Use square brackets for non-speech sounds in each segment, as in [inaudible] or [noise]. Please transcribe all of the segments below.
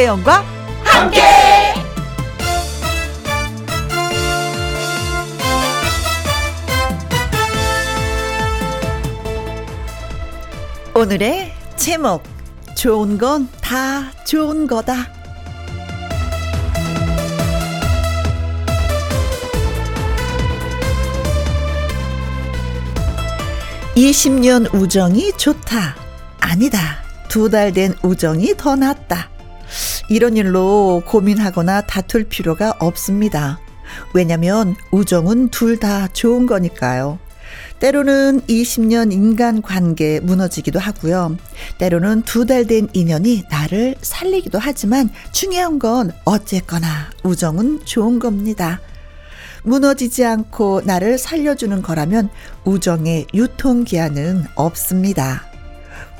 김혜영과 함께. 오늘의 제목 좋은 건 다 좋은 거다. 20년 우정이 좋다. 아니다. 두 달 된 우정이 더 낫다. 이런 일로 고민하거나 다툴 필요가 없습니다. 왜냐면 우정은 둘 다 좋은 거니까요. 때로는 20년 인간 관계 무너지기도 하고요. 때로는 두 달 된 인연이 나를 살리기도 하지만 중요한 건 어쨌거나 우정은 좋은 겁니다. 무너지지 않고 나를 살려주는 거라면 우정의 유통기한은 없습니다.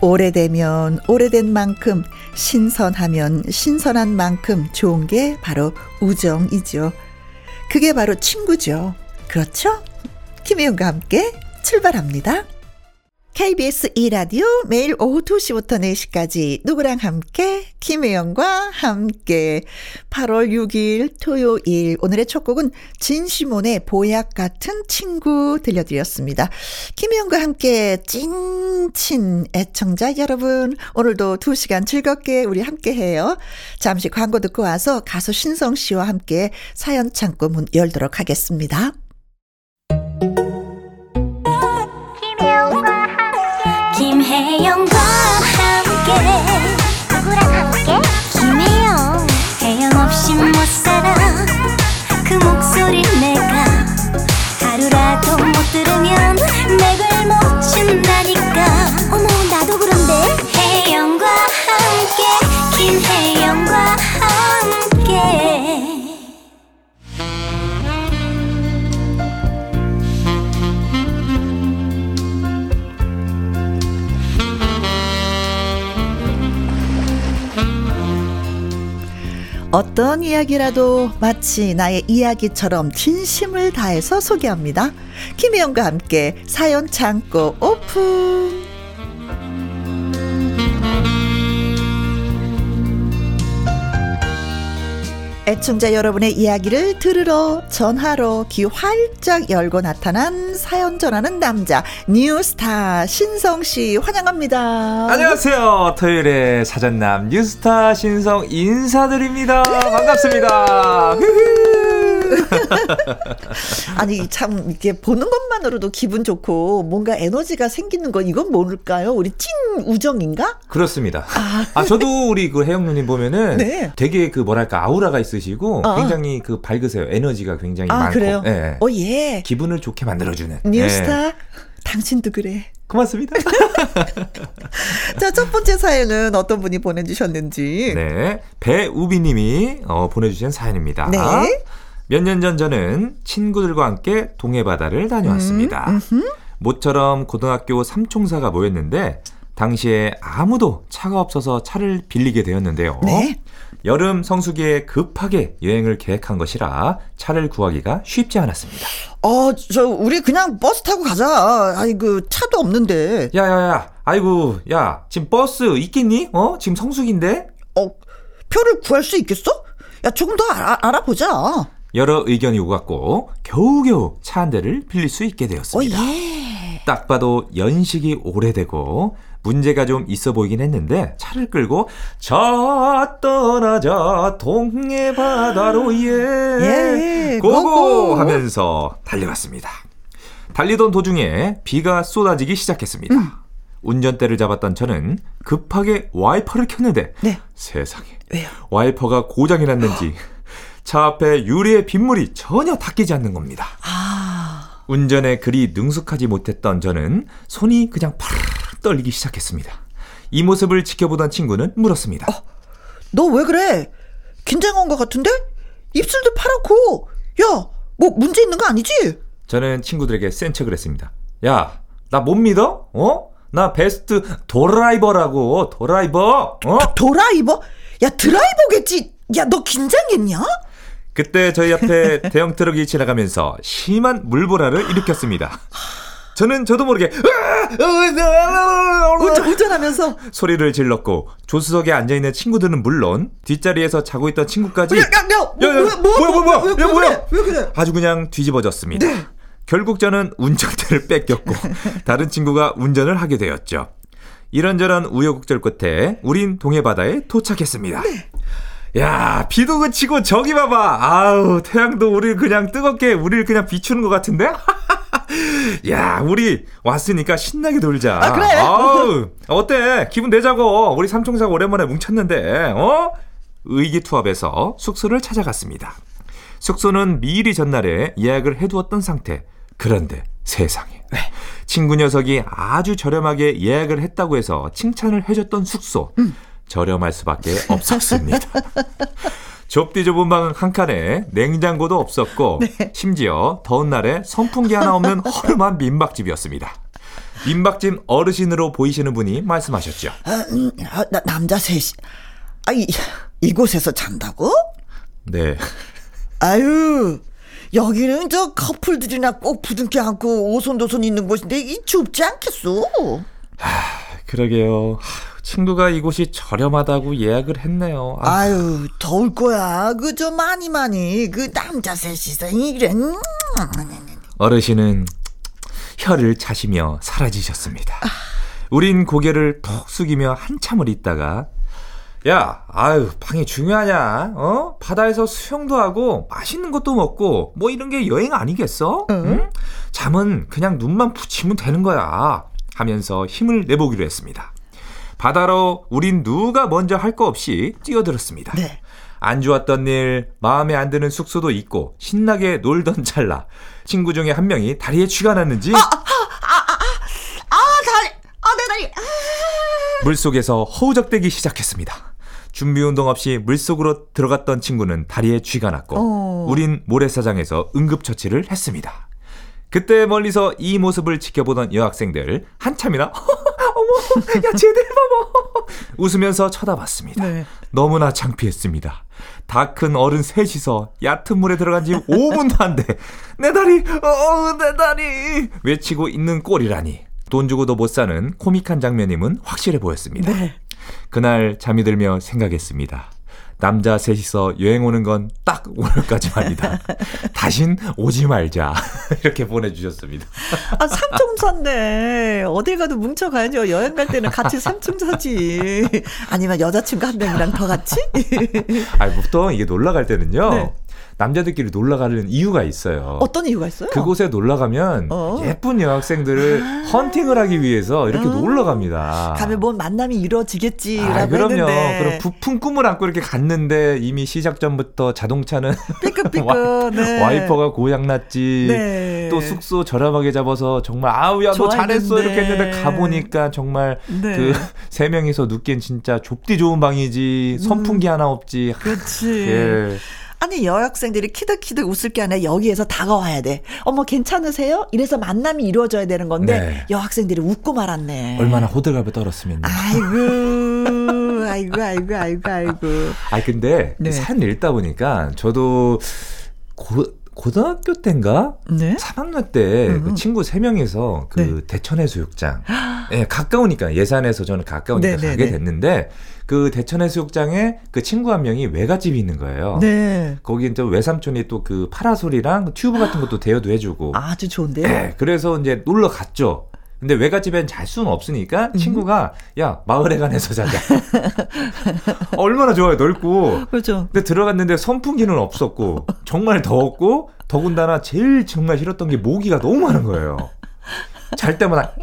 오래되면 오래된 만큼 신선하면 신선한 만큼 좋은 게 바로 우정이죠. 그게 바로 친구죠. 그렇죠? 김혜영과 함께 출발합니다. KBS 2라디오 매일 오후 2시부터 4시까지 누구랑 함께 김혜영과 함께 8월 6일 토요일 오늘의 첫 곡은 진시몬의 보약 같은 친구 들려드렸습니다. 김혜영과 함께 찐친 애청자 여러분 오늘도 2시간 즐겁게 우리 함께 해요. 잠시 광고 듣고 와서 가수 신성 씨와 함께 사연 창고 문 열도록 하겠습니다. 김혜영 어떤 이야기라도 마치 나의 이야기처럼 진심을 다해서 소개합니다. 김혜영과 함께 사연 창고 오픈. 애청자 여러분의 이야기를 들으러 전화로 귀 활짝 열고 나타난 사연 전하는 남자 뉴스타 신성 씨 환영합니다. 안녕하세요. 토요일에 사전남 뉴스타 신성 인사드립니다. 반갑습니다. [laughs] 아니 참 이렇게 보는 것만으로도 기분 좋고 뭔가 에너지가 생기는 건 이건 뭘까요? 우리 찐 우정인가? 그렇습니다. 아, [laughs] 저도 우리 그 혜영 누님 보면은 네. 되게 그 뭐랄까 아우라가 있으시고 어. 굉장히 그 밝으세요. 에너지가 굉장히 아 많고. 그래요? 예, 예. 어 예. 기분을 좋게 만들어주는. 뉴스타 예. 당신도 그래. 고맙습니다. [laughs] 자 첫 번째 사연은 어떤 분이 보내주셨는지. 네. 배우비 님이 어, 보내주신 사연입니다. 네. 몇 년 전 저는 친구들과 함께 동해바다를 다녀왔습니다. 음, 모처럼 고등학교 삼총사가 모였는데 당시에 아무도 차가 없어서 차를 빌리게 되었는데요. 네. 여름 성수기에 급하게 여행을 계획한 것이라 차를 구하기가 쉽지 않았습니다. 어, 저 우리 그냥 버스 타고 가자. 아니 그 차도 없는데. 야야야, 아이고, 야, 지금 버스 있겠니? 어, 지금 성수기인데? 어, 표를 구할 수 있겠어? 야, 조금 더 알아, 알아보자. 여러 의견이 오갔고 겨우겨우 차 한 대를 빌릴 수 있게 어, 되었습니다. 예. 딱 봐도 연식이 오래되고 문제가 좀 있어 보이긴 했는데 차를 끌고 자 떠나자 동해 바다로 예, 예, 고고 고고. 하면서 달려갔습니다. 달리던 도중에 비가 쏟아지기 시작했습니다. 음. 운전대를 잡았던 저는 급하게 와이퍼를 켰는데 네. 세상에 왜요? 와이퍼가 고장이 났는지 [laughs] 차 앞에 유리의 빗물이 전혀 닦이지 않는 겁니다. 아, 운전에 그리 능숙하지 못했던 저는 손이 그냥 파르르 떨리기 시작했습니다. 이 모습을 지켜보던 친구는 물었습니다. 너왜 그래? 긴장한 것 같은데? 입술도 파랗고. 야, 뭐 문제 있는 거 아니지? 저는 친구들에게 센 척을 했습니다. 야, 나 못 믿어? 어? 나 베스트 도라이버라고, 도라이버! 어? 도라이버? 야, 드라이버겠지. 야, 너 긴장했냐? 그때 저희 앞에 [laughs] 대형 트럭이 지나가면서 심한 물보라를 일으켰습니다. 저는 저도 모르게 운전, 운전하면서 소리를 질렀고 조수석에 앉아 있는 친구들은 물론 뒷자리에서 자고 있던 친구까지 야, 야, 야, 뭐, 야, 야, 뭐, 뭐야, 뭐야, 뭐야, 왜, 왜 야, 뭐야? 그래? 왜 그래? 아주 그냥 뒤집어졌습니다. 결국 저는 운전대를 뺏겼고 [laughs] 다른 친구가 운전을 하게 되었죠. 이런저런 우여곡절 끝에 우린 동해 바다에 도착했습니다. 야, 비도 그치고 저기 봐봐. 아우, 태양도 우리를 그냥 뜨겁게 우리를 그냥 비추는 것 같은데? [laughs] 야, 우리 왔으니까 신나게 놀자. 아, 그래. 아우, 어때? 기분 내자고. 우리 삼총사가 오랜만에 뭉쳤는데, 어? 의기투합해서 숙소를 찾아갔습니다. 숙소는 미리 전날에 예약을 해두었던 상태. 그런데 세상에. 친구 녀석이 아주 저렴하게 예약을 했다고 해서 칭찬을 해줬던 숙소. 저렴할 수밖에 없었습니다. 좁디 좁은 방한 칸에 냉장고도 없었고 심지어 더운 날에 선풍기 하나 없는 [laughs] 허름한 민박집이었습니다. 민박집 어르신으로 보이시는 분이 말씀하셨죠. 아, 음, 아, 나, 남자 셋이. 아, 이, 이곳에서 잔다고? 네. 아유, 여기는 저 커플들이나 꼭 부둥켜 안고 오손도손 있는 곳인데 이 좁지 않겠소? 그러게요. 하, 친구가 이곳이 저렴하다고 예약을 했네요. 아, 아유, 더울 거야. 그 저 많이 많이 그 남자 셋이서 이래. 음. 어르신은 혀를 차시며 사라지셨습니다. 우린 고개를 푹 숙이며 한참을 있다가 야, 아유, 방이 중요하냐? 어? 바다에서 수영도 하고 맛있는 것도 먹고 뭐 이런 게 여행 아니겠어? 응? 잠은 그냥 눈만 붙이면 되는 거야. 하면서 힘을 내보기로 했습니다. 바다로 우린 누가 먼저 할 거 없이 뛰어들었습니다. 네. 안 좋았던 일, 마음에 안 드는 숙소도 있고 신나게 놀던 찰나 친구 중에 한 명이 다리에 쥐가 났는지 아, 다리, 아, 내 다리. 물속에서 허우적대기 시작했습니다. 준비 운동 없이 물속으로 들어갔던 친구는 다리에 쥐가 났고 어. 우린 모래사장에서 응급처치를 했습니다. 그때 멀리서 이 모습을 지켜보던 여학생들 한참이나 [laughs] 어머 야 쟤들 봐봐 웃으면서 쳐다봤습니다. 네. 너무나 창피했습니다. 다 큰 어른 셋이서 얕은 물에 들어간 지 [laughs] 5분도 안 돼. 내 다리, 어, 내 다리! 외치고 있는 꼴이라니. 돈 주고도 못 사는 코믹한 장면임은 확실해 보였습니다. 네. 그날 잠이 들며 생각했습니다. 남자 셋이서 여행 오는 건 딱 오늘까지만이다. [laughs] 다신 오지 말자. [laughs] 이렇게 보내주셨습니다. 아, 삼총사인데 어딜 가도 뭉쳐가야죠. 여행 갈 때는 같이 삼총사지. 아니면 여자친구 한 명이랑 더 같이? 아니, 보통 이게 놀러 갈 때는요. 네. 남자들끼리 놀러 가는 이유가 있어요. 어떤 이유가 있어요? 그곳에 놀러 가면 어. 예쁜 여학생들을 헌팅을 하기 위해서 이렇게 음. 놀러 갑니다. 가면 뭔 만남이 이루어지겠지라고 아, 그럼요. 했는데. 그럼 부푼 꿈을 안고 이렇게 갔는데 이미 시작 전부터 자동차는 삐끗삐끗. [laughs] 와, 네. 와이퍼가 고장났지. 네. 또 숙소 저렴하게 잡아서 정말 아우 야 너 잘했어. 이렇게 했는데 가보니까 정말 네. 그 [laughs] 세 명이서 눕기엔 진짜 좁디 좋은 방이지 선풍기 하나 없지. 음. 그렇지. 예. 아니 여학생들이 키득키득 웃을 게 아니라 여기에서 다가와야 돼. 어머 괜찮으세요? 이래서 만남이 이루어져야 되는 건데 네. 여학생들이 웃고 말았네. 얼마나 호들갑을 떨었으면요. 아이고 [laughs] 아이고 아이고 아이고 아이고. 아 근데 네. 산 읽다 보니까 저도 고, 고등학교 때인가 네. 3학년 때그 음. 친구 3명이서 그 네. 대천해수욕장 예, 가까우니까 예산에서 저는 가까우니까 네, 네, 가게 네. 됐는데 그 대천해수욕장에 그 친구 한 명이 외갓집이 있는 거예요. 네. 거기 또 외삼촌이 또 그 파라솔이랑 그 튜브 같은 것도 대여도 해주고. 아주 좋은데요. 예, 그래서 이제 놀러 갔죠. 근데 외갓집엔 잘 수는 없으니까 음. 친구가 야 마을에 관해서 자자. [laughs] 얼마나 좋아요 넓고. 그렇죠. 근데 들어갔는데 선풍기는 없었고 정말 더웠고 더군다나 제일 정말 싫었던 게 모기가 너무 많은 거예요. 잘 때마다 [laughs]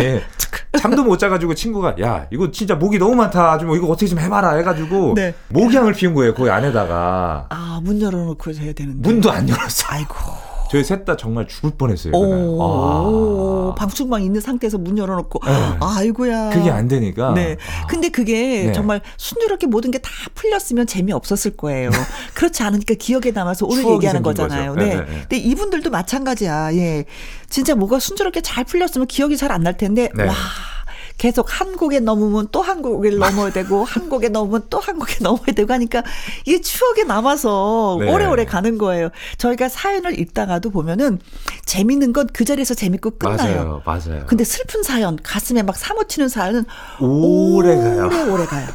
예. 잠도 못 자가지고 친구가 야 이거 진짜 모기 너무 많다 좀 이거 어떻게 좀 해봐라 해가지고 네. 모기향을 피운 거예요 거기 안에다가 아 문 열어놓고 해야 되는데. 문도 안 열었어. 아이고. 저희 셋 다 정말 죽을 뻔했어요. 오, 아. 방충망 있는 상태에서 문 열어놓고. 네. 아이고야. 그게 안 되니까. 네. 근데 그게 네. 정말 순조롭게 모든 게 다 풀렸으면 재미 없었을 거예요. [laughs] 그렇지 않으니까 기억에 남아서 오늘 얘기하는 거잖아요. 거죠. 네. 네, 네, 네. 근데 이분들도 마찬가지야. 예. 진짜 뭐가 순조롭게 잘 풀렸으면 기억이 잘 안 날 텐데, 네. 와. 계속 한 곡에 넘으면 또한 곡을 넘어야 되고 [laughs] 한 곡에 넘으면 또한 곡에 넘어야 되고 하니까 이게 추억에 남아서 네. 오래오래 가는 거예요. 저희가 사연을 읽다가도 보면은 재밌는 건 그 자리에서 재밌고 끝나요. 맞아요, 맞아요. 근데 슬픈 사연, 가슴에 막 사무치는 사연은 오래 가요. 오래 가요.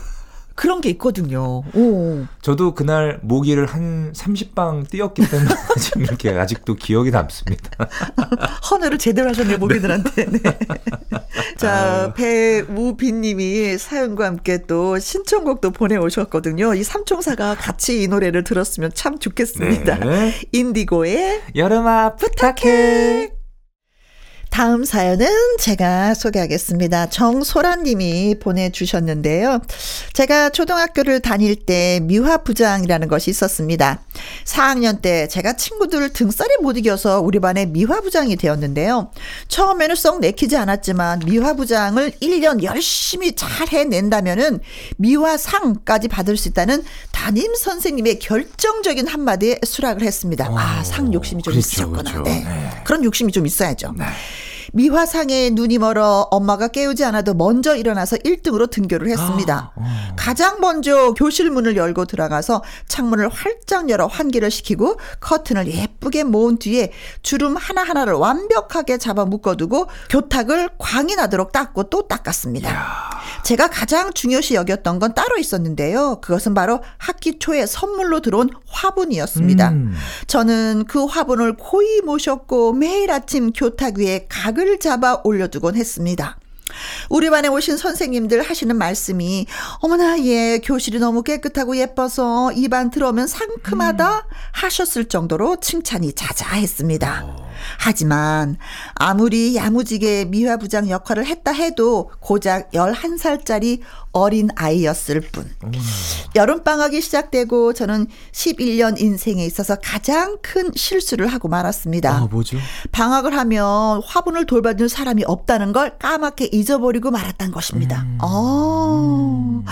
그런 게 있거든요. 오. 저도 그날 모기를 한 30방 띄었기 때문에 [laughs] 지금 이렇게 아직도 기억이 남습니다. [laughs] 헌혈을 제대로 하셨네, 모기들한테. 네. [laughs] 자, 아유. 배우빈 님이 사연과 함께 또 신청곡도 보내오셨거든요. 이 삼총사가 같이 이 노래를 들었으면 참 좋겠습니다. 네. 인디고의 여름아 부탁해. 다음 사연은 제가 소개하겠습니다. 정소라님이 보내주셨는데요. 제가 초등학교를 다닐 때 미화부장이라는 것이 있었습니다. 4학년 때 제가 친구들 등살에 못 이겨서 우리 반의 미화부장이 되었는데요. 처음에는 썩 내키지 않았지만 미화부장을 1년 열심히 잘 해낸다면은 미화상까지 받을 수 있다는 담임 선생님의 결정적인 한마디에 수락을 했습니다. 아, 상 욕심이 좀 그렇죠, 있으셨구나. 그렇죠. 네. 네. 그런 욕심이 좀 있어야죠. 네. 미화상에 눈이 멀어 엄마가 깨우지 않아도 먼저 일어나서 1등으로 등교를 했습니다. 아, 가장 먼저 교실 문을 열고 들어가서 창문을 활짝 열어 환기를 시키고 커튼을 예쁘게 모은 뒤에 주름 하나하나를 완벽하게 잡아 묶어두고 교탁을 광이 나도록 닦고 또 닦았습니다. 제가 가장 중요시 여겼던 건 따로 있었는데요. 그것은 바로 학기 초에 선물로 들어온 화분이었습니다. 음. 저는 그 화분을 고이 모셨고 매일 아침 교탁 위에 각을 잡아 올려두곤 했습니다. 우리 반에 오신 선생님들 하시는 말씀이 어머나 얘 교실이 너무 깨끗하고 예뻐서 이 반 들어오면 상큼하다 하셨을 정도로 칭찬이 자자했습니다. 하지만 아무리 야무지게 미화 부장 역할을 했다 해도 고작 11살짜리 어린 아이였을 뿐. 여름방학이 시작되고 저는 11년 인생에 있어서 가장 큰 실수를 하고 말았습니다. 아, 뭐죠? 방학을 하면 화분을 돌봐줄 사람이 없다는 걸 까맣게 잊어버리고 말았던 것입니다. 어.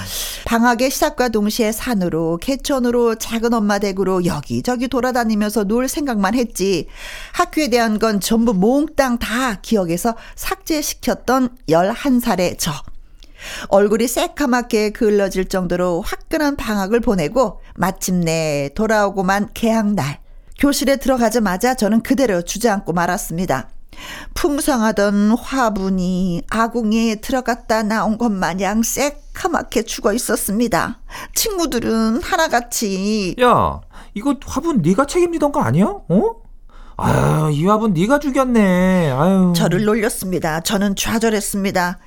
방학의 시작과 동시에 산으로, 개천으로, 작은 엄마 댁으로 여기저기 돌아다니면서 놀 생각만 했지. 학교에 대한 건 전부 몽땅 다 기억에서 삭제시켰던 11살의 저. 얼굴이 새까맣게 그을러질 정도로 화끈한 방학을 보내고 마침내 돌아오고만 개학날 교실에 들어가자마자 저는 그대로 주저앉고 말았습니다. 풍성하던 화분이 아궁이에 들어갔다 나온 것 마냥 새까맣게 죽어 있었습니다. 친구들은 하나같이 야, 이거 화분 네가 책임지던 거 아니야? 어? 아유, 이 화분 네가 죽였네. 아유. 저를 놀렸습니다. 저는 좌절했습니다.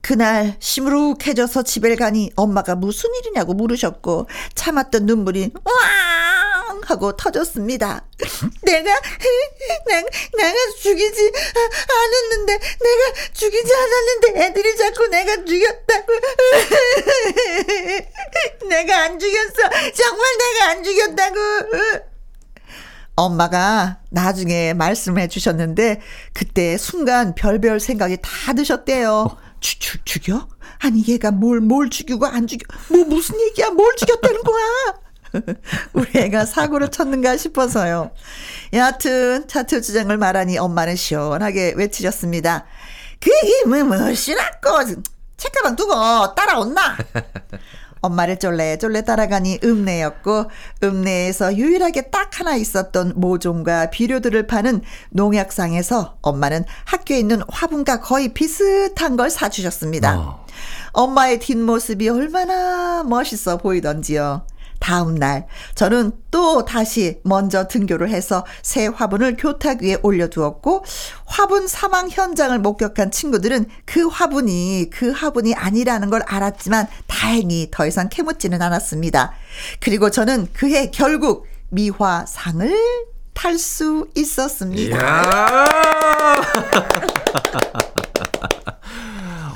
그날 시무룩해져서 집에 가니 엄마가 무슨 일이냐고 물으셨고 참았던 눈물이 왕 하고 터졌습니다. 내가 내가, 내가 죽이지 않았는데 내가 죽이지 않았는데 애들이 자꾸 내가 죽였다고 [laughs] 내가 안 죽였어 정말 내가 안 죽였다고 엄마가 나중에 말씀해 주셨는데 그때 순간 별별 생각이 다 드셨대요. 죽, 죽, 죽여? 아니 얘가 뭘 뭘 죽이고 안 죽여? 뭐 무슨 얘기야? 뭘 죽였다는 거야? [laughs] 우리 애가 사고를 쳤는가 싶어서요. 여하튼 차트 주장을 말하니 엄마는 시원하게 외치셨습니다. 그게 뭐 무엇이라고 책가방 두고 따라온나? [laughs] 엄마를 쫄래 쫄래 따라가니 읍내였고 읍내에서 유일하게 딱 하나 있었던 모종과 비료들을 파는 농약상에서 엄마는 학교에 있는 화분과 거의 비슷한 걸 사주셨습니다. 어. 엄마의 뒷모습이 얼마나 멋있어 보이던지요. 다음 날 저는 또 다시 먼저 등교를 해서 새 화분을 교탁 위에 올려두었고 화분 사망 현장을 목격한 친구들은 그 화분이 그 화분이 아니라는 걸 알았지만 다행히 더 이상 캐묻지는 않았습니다. 그리고 저는 그해 결국 미화상을 탈 수 있었습니다. [laughs]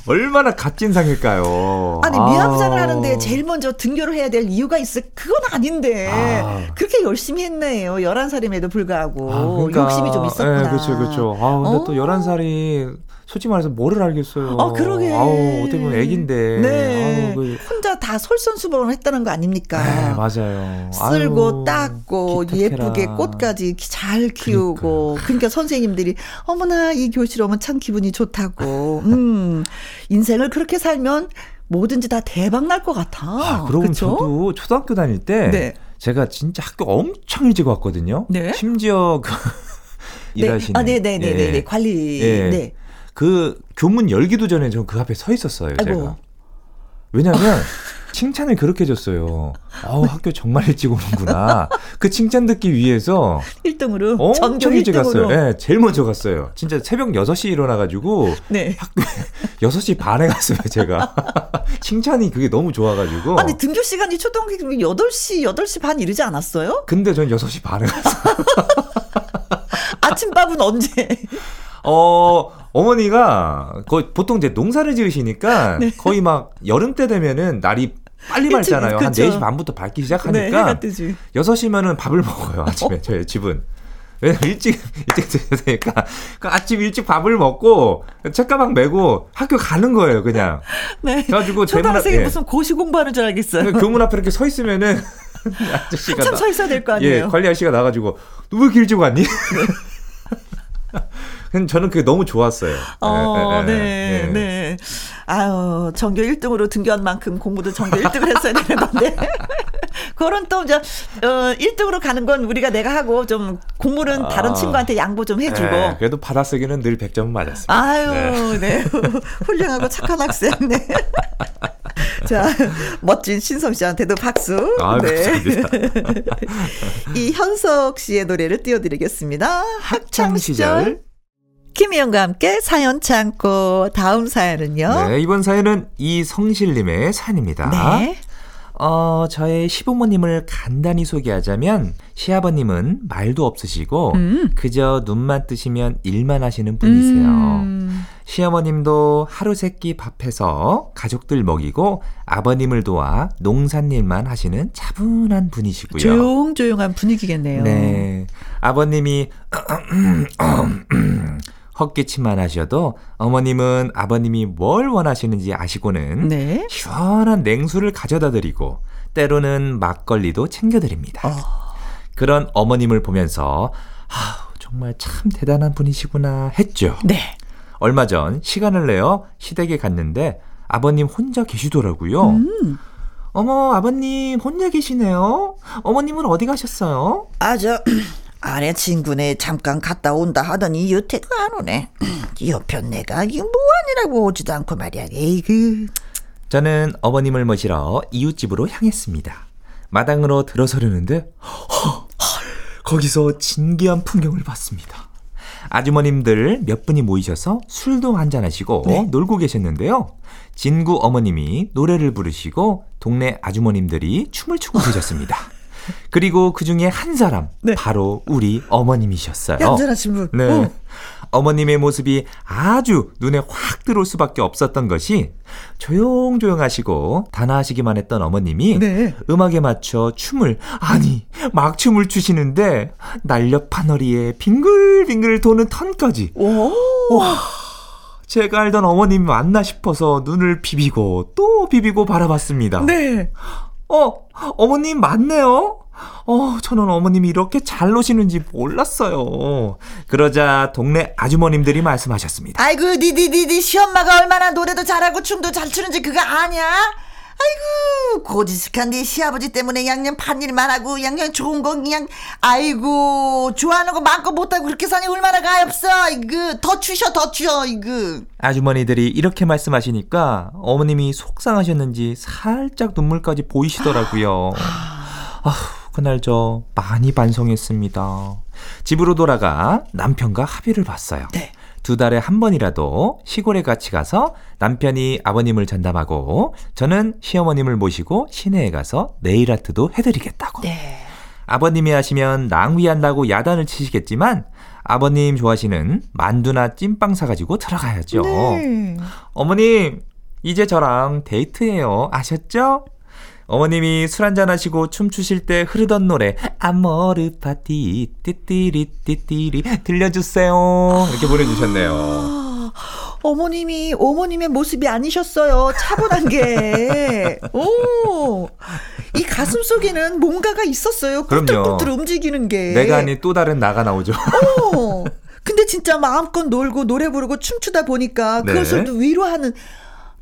얼마나 갓진상일까요? 아니 미화부장을 아. 하는데 제일 먼저 등교를 해야 될 이유가 있어 그건 아닌데 아. 그렇게 열심히 했네요 11살임에도 불구하고 아, 그러니까, 욕심이 좀 있었구나 예, 그렇죠, 그렇죠. 아, 근데 어. 또 11살이 솔직히 말해서 뭐를 알겠어요. 어, 그러게. 아우, 어떻게 보면 애긴데. 네. 아우, 그, 혼자 다 솔선수범을 했다는 거 아닙니까? 네, 맞아요. 쓸고 아유, 닦고 기특해라. 예쁘게 꽃까지 기- 잘 키우고 그러니까 선생님들이 어머나 이 교실 오면 참 기분이 좋다고 음 [laughs] 인생을 그렇게 살면 뭐든지 다 대박 날 것 같아. 아, 그러고? 저도 초등학교 다닐 때 네. 제가 진짜 학교 엄청 일찍 왔거든요. 네. 심지어 그 네. 일하시는 아, 네네네네. 예. 네. 관리. 예. 네. 그 교문 열기도 전에 저그 앞에 서 있었어요, 아이고. 제가. 왜냐면 칭찬을 그렇게 해줬어요. 아우, 학교 정말 일찍 오는구나. 그 칭찬 듣기 위해서 1등으로. 전교 엄청 일찍 1등으로. 갔어요. 예, 제일 먼저 갔어요. 진짜 새벽 6시 일어나가지고 네. 6시 [laughs] 반에 갔어요, 제가. [laughs] 칭찬이 그게 너무 좋아가지고. 아니 등교 시간이 초등학교 8시, 8시 반 이르지 않았어요? 근데 전 6시 반에 갔어요. [laughs] 아침밥은 언제? 어, 어머니가 거의 보통 이제 농사를 지으시니까 [laughs] 네. 거의 막 여름 때 되면은 날이 빨리 밝잖아요. 한 그쵸. 4시 반부터 밝기 네, 시작하니까 뜨지. 6시면은 밥을 먹어요. 아침에 저희 집은. 왜냐면 일찍 일찍 드셔야 되니까 그 아침 일찍 밥을 먹고 책가방 메고 학교 가는 거예요, 그냥. [laughs] 네. 그래가지고 제문 앞- 초등학생이 예. 무슨 고시 공부하는 줄 알겠어요. 교문 앞에 이렇게 서 있으면은 [laughs] 아저씨가 한참 나- 서 있어야 될거 예, 아니에요. 관리 아저씨가 나가지고 너 왜 이렇게 일찍 왔니? 근데 저는 그게 너무 좋았어요. 어, 예, 예, 네, 예. 네. 아유, 전교 1등으로 등교한 만큼 공부도 전교 1등을 했어야 되는 건데. 그런 또 이제, 어, 1등으로 가는 건 우리가 내가 하고 좀 공부는 아. 다른 친구한테 양보 좀 해주고. 예, 그래도 받아쓰기는 늘 100점 맞았습니다. 아유, 네. [laughs] 훌륭하고 착한 학생, 네. [laughs] 자, 멋진 신성 씨한테도 박수. 아유, 네. [laughs] 이 현석 씨의 노래를 띄워드리겠습니다. 학창 시절. 김희영과 함께 사연 참고 다음 사연은요? 네, 이번 사연은 이성실님의 사연입니다. 네. 어, 저의 시부모님을 간단히 소개하자면 시아버님은 말도 없으시고 음. 그저 눈만 뜨시면 일만 하시는 분이세요. 음. 시어머님도 하루 세끼 밥해서 가족들 먹이고 아버님을 도와 농산일만 하시는 차분한 분이시고요. 조용조용한 분위기겠네요. 네. 아버님이 헛기침만 하셔도 어머님은 아버님이 뭘 원하시는지 아시고는 네. 시원한 냉수를 가져다 드리고 때로는 막걸리도 챙겨 드립니다. 어. 그런 어머님을 보면서 아, 정말 참 대단한 분이시구나 했죠. 네. 얼마 전 시간을 내어 시댁에 갔는데 아버님 혼자 계시더라고요. 음. 어머, 아버님 혼자 계시네요. 어머님은 어디 가셨어요? 아, 저, 아내 친구네 잠깐 갔다 온다 하더니 여태가 안 오네. [clears throat] 옆편 내가 이거 뭐하니라고 오지도 않고 말이야. 에이그. 저는 어머님을 모시러 이웃집으로 향했습니다. 마당으로 들어서려는데 헐, 거기서 진기한 풍경을 봤습니다. 아주머님들 몇 분이 모이셔서 술도 한잔하시고 네. 놀고 계셨는데요. 진구 어머님이 노래를 부르시고 동네 아주머님들이 춤을 추고 [laughs] 계셨습니다. 그리고 그 중에 한 사람 네. 바로 우리 어머님이셨어요. 얌전하신 분. 네. 어. 어머님의 모습이 아주 눈에 확 들어올 수밖에 없었던 것이 조용조용하시고 단아하시기만 했던 어머님이 네. 음악에 맞춰 춤을 아니 막 춤을 추시는데 날렵한 허리에 빙글빙글 도는 턴까지 오. 제가 알던 어머님이 맞나 싶어서 눈을 비비고 또 비비고 바라봤습니다. 네. 어, 어머님 맞네요. 어, 저는 어머님이 이렇게 잘 노시는지 몰랐어요. 그러자 동네 아주머님들이 말씀하셨습니다. 아이고, 니니니니 시엄마가 얼마나 노래도 잘하고 춤도 잘 추는지 그거 아냐? 아이고, 고지식한 네 시아버지 때문에 양념 판 일만 하고 양념 좋은 거 그냥 아이고 좋아하는 거 마음껏 못하고 그렇게 사니 얼마나 가엾어 이거 더 추셔 더 추셔 이거 아주머니들이 이렇게 말씀하시니까 어머님이 속상하셨는지 살짝 눈물까지 보이시더라고요. 아휴, 그날 저 많이 반성했습니다. 집으로 돌아가 남편과 합의를 봤어요. 네. 두 달에 한 번이라도 시골에 같이 가서 남편이 아버님을 전담하고 저는 시어머님을 모시고 시내에 가서 네일 아트도 해드리겠다고. 네. 아버님이 하시면 낭비한다고 야단을 치시겠지만 아버님 좋아하시는 만두나 찐빵 사가지고 들어가야죠. 네. 어머님, 이제 저랑 데이트예요. 아셨죠? 어머님이 술 한잔 하시고 춤추실 때 흐르던 노래 아모르 파티 띠띠리 띠띠리 들려주세요. 이렇게 보내주셨네요. 아, 어머님이 어머님의 모습이 아니셨어요. 차분한 게. 오. 이 가슴 속에는 뭔가가 있었어요. 꿀떡꿀떡 움직이는 게. 내가 아닌 또 다른 나가 나오죠. 어. 근데 진짜 마음껏 놀고 노래 부르고 춤추다 보니까 네. 그것을 또 위로하는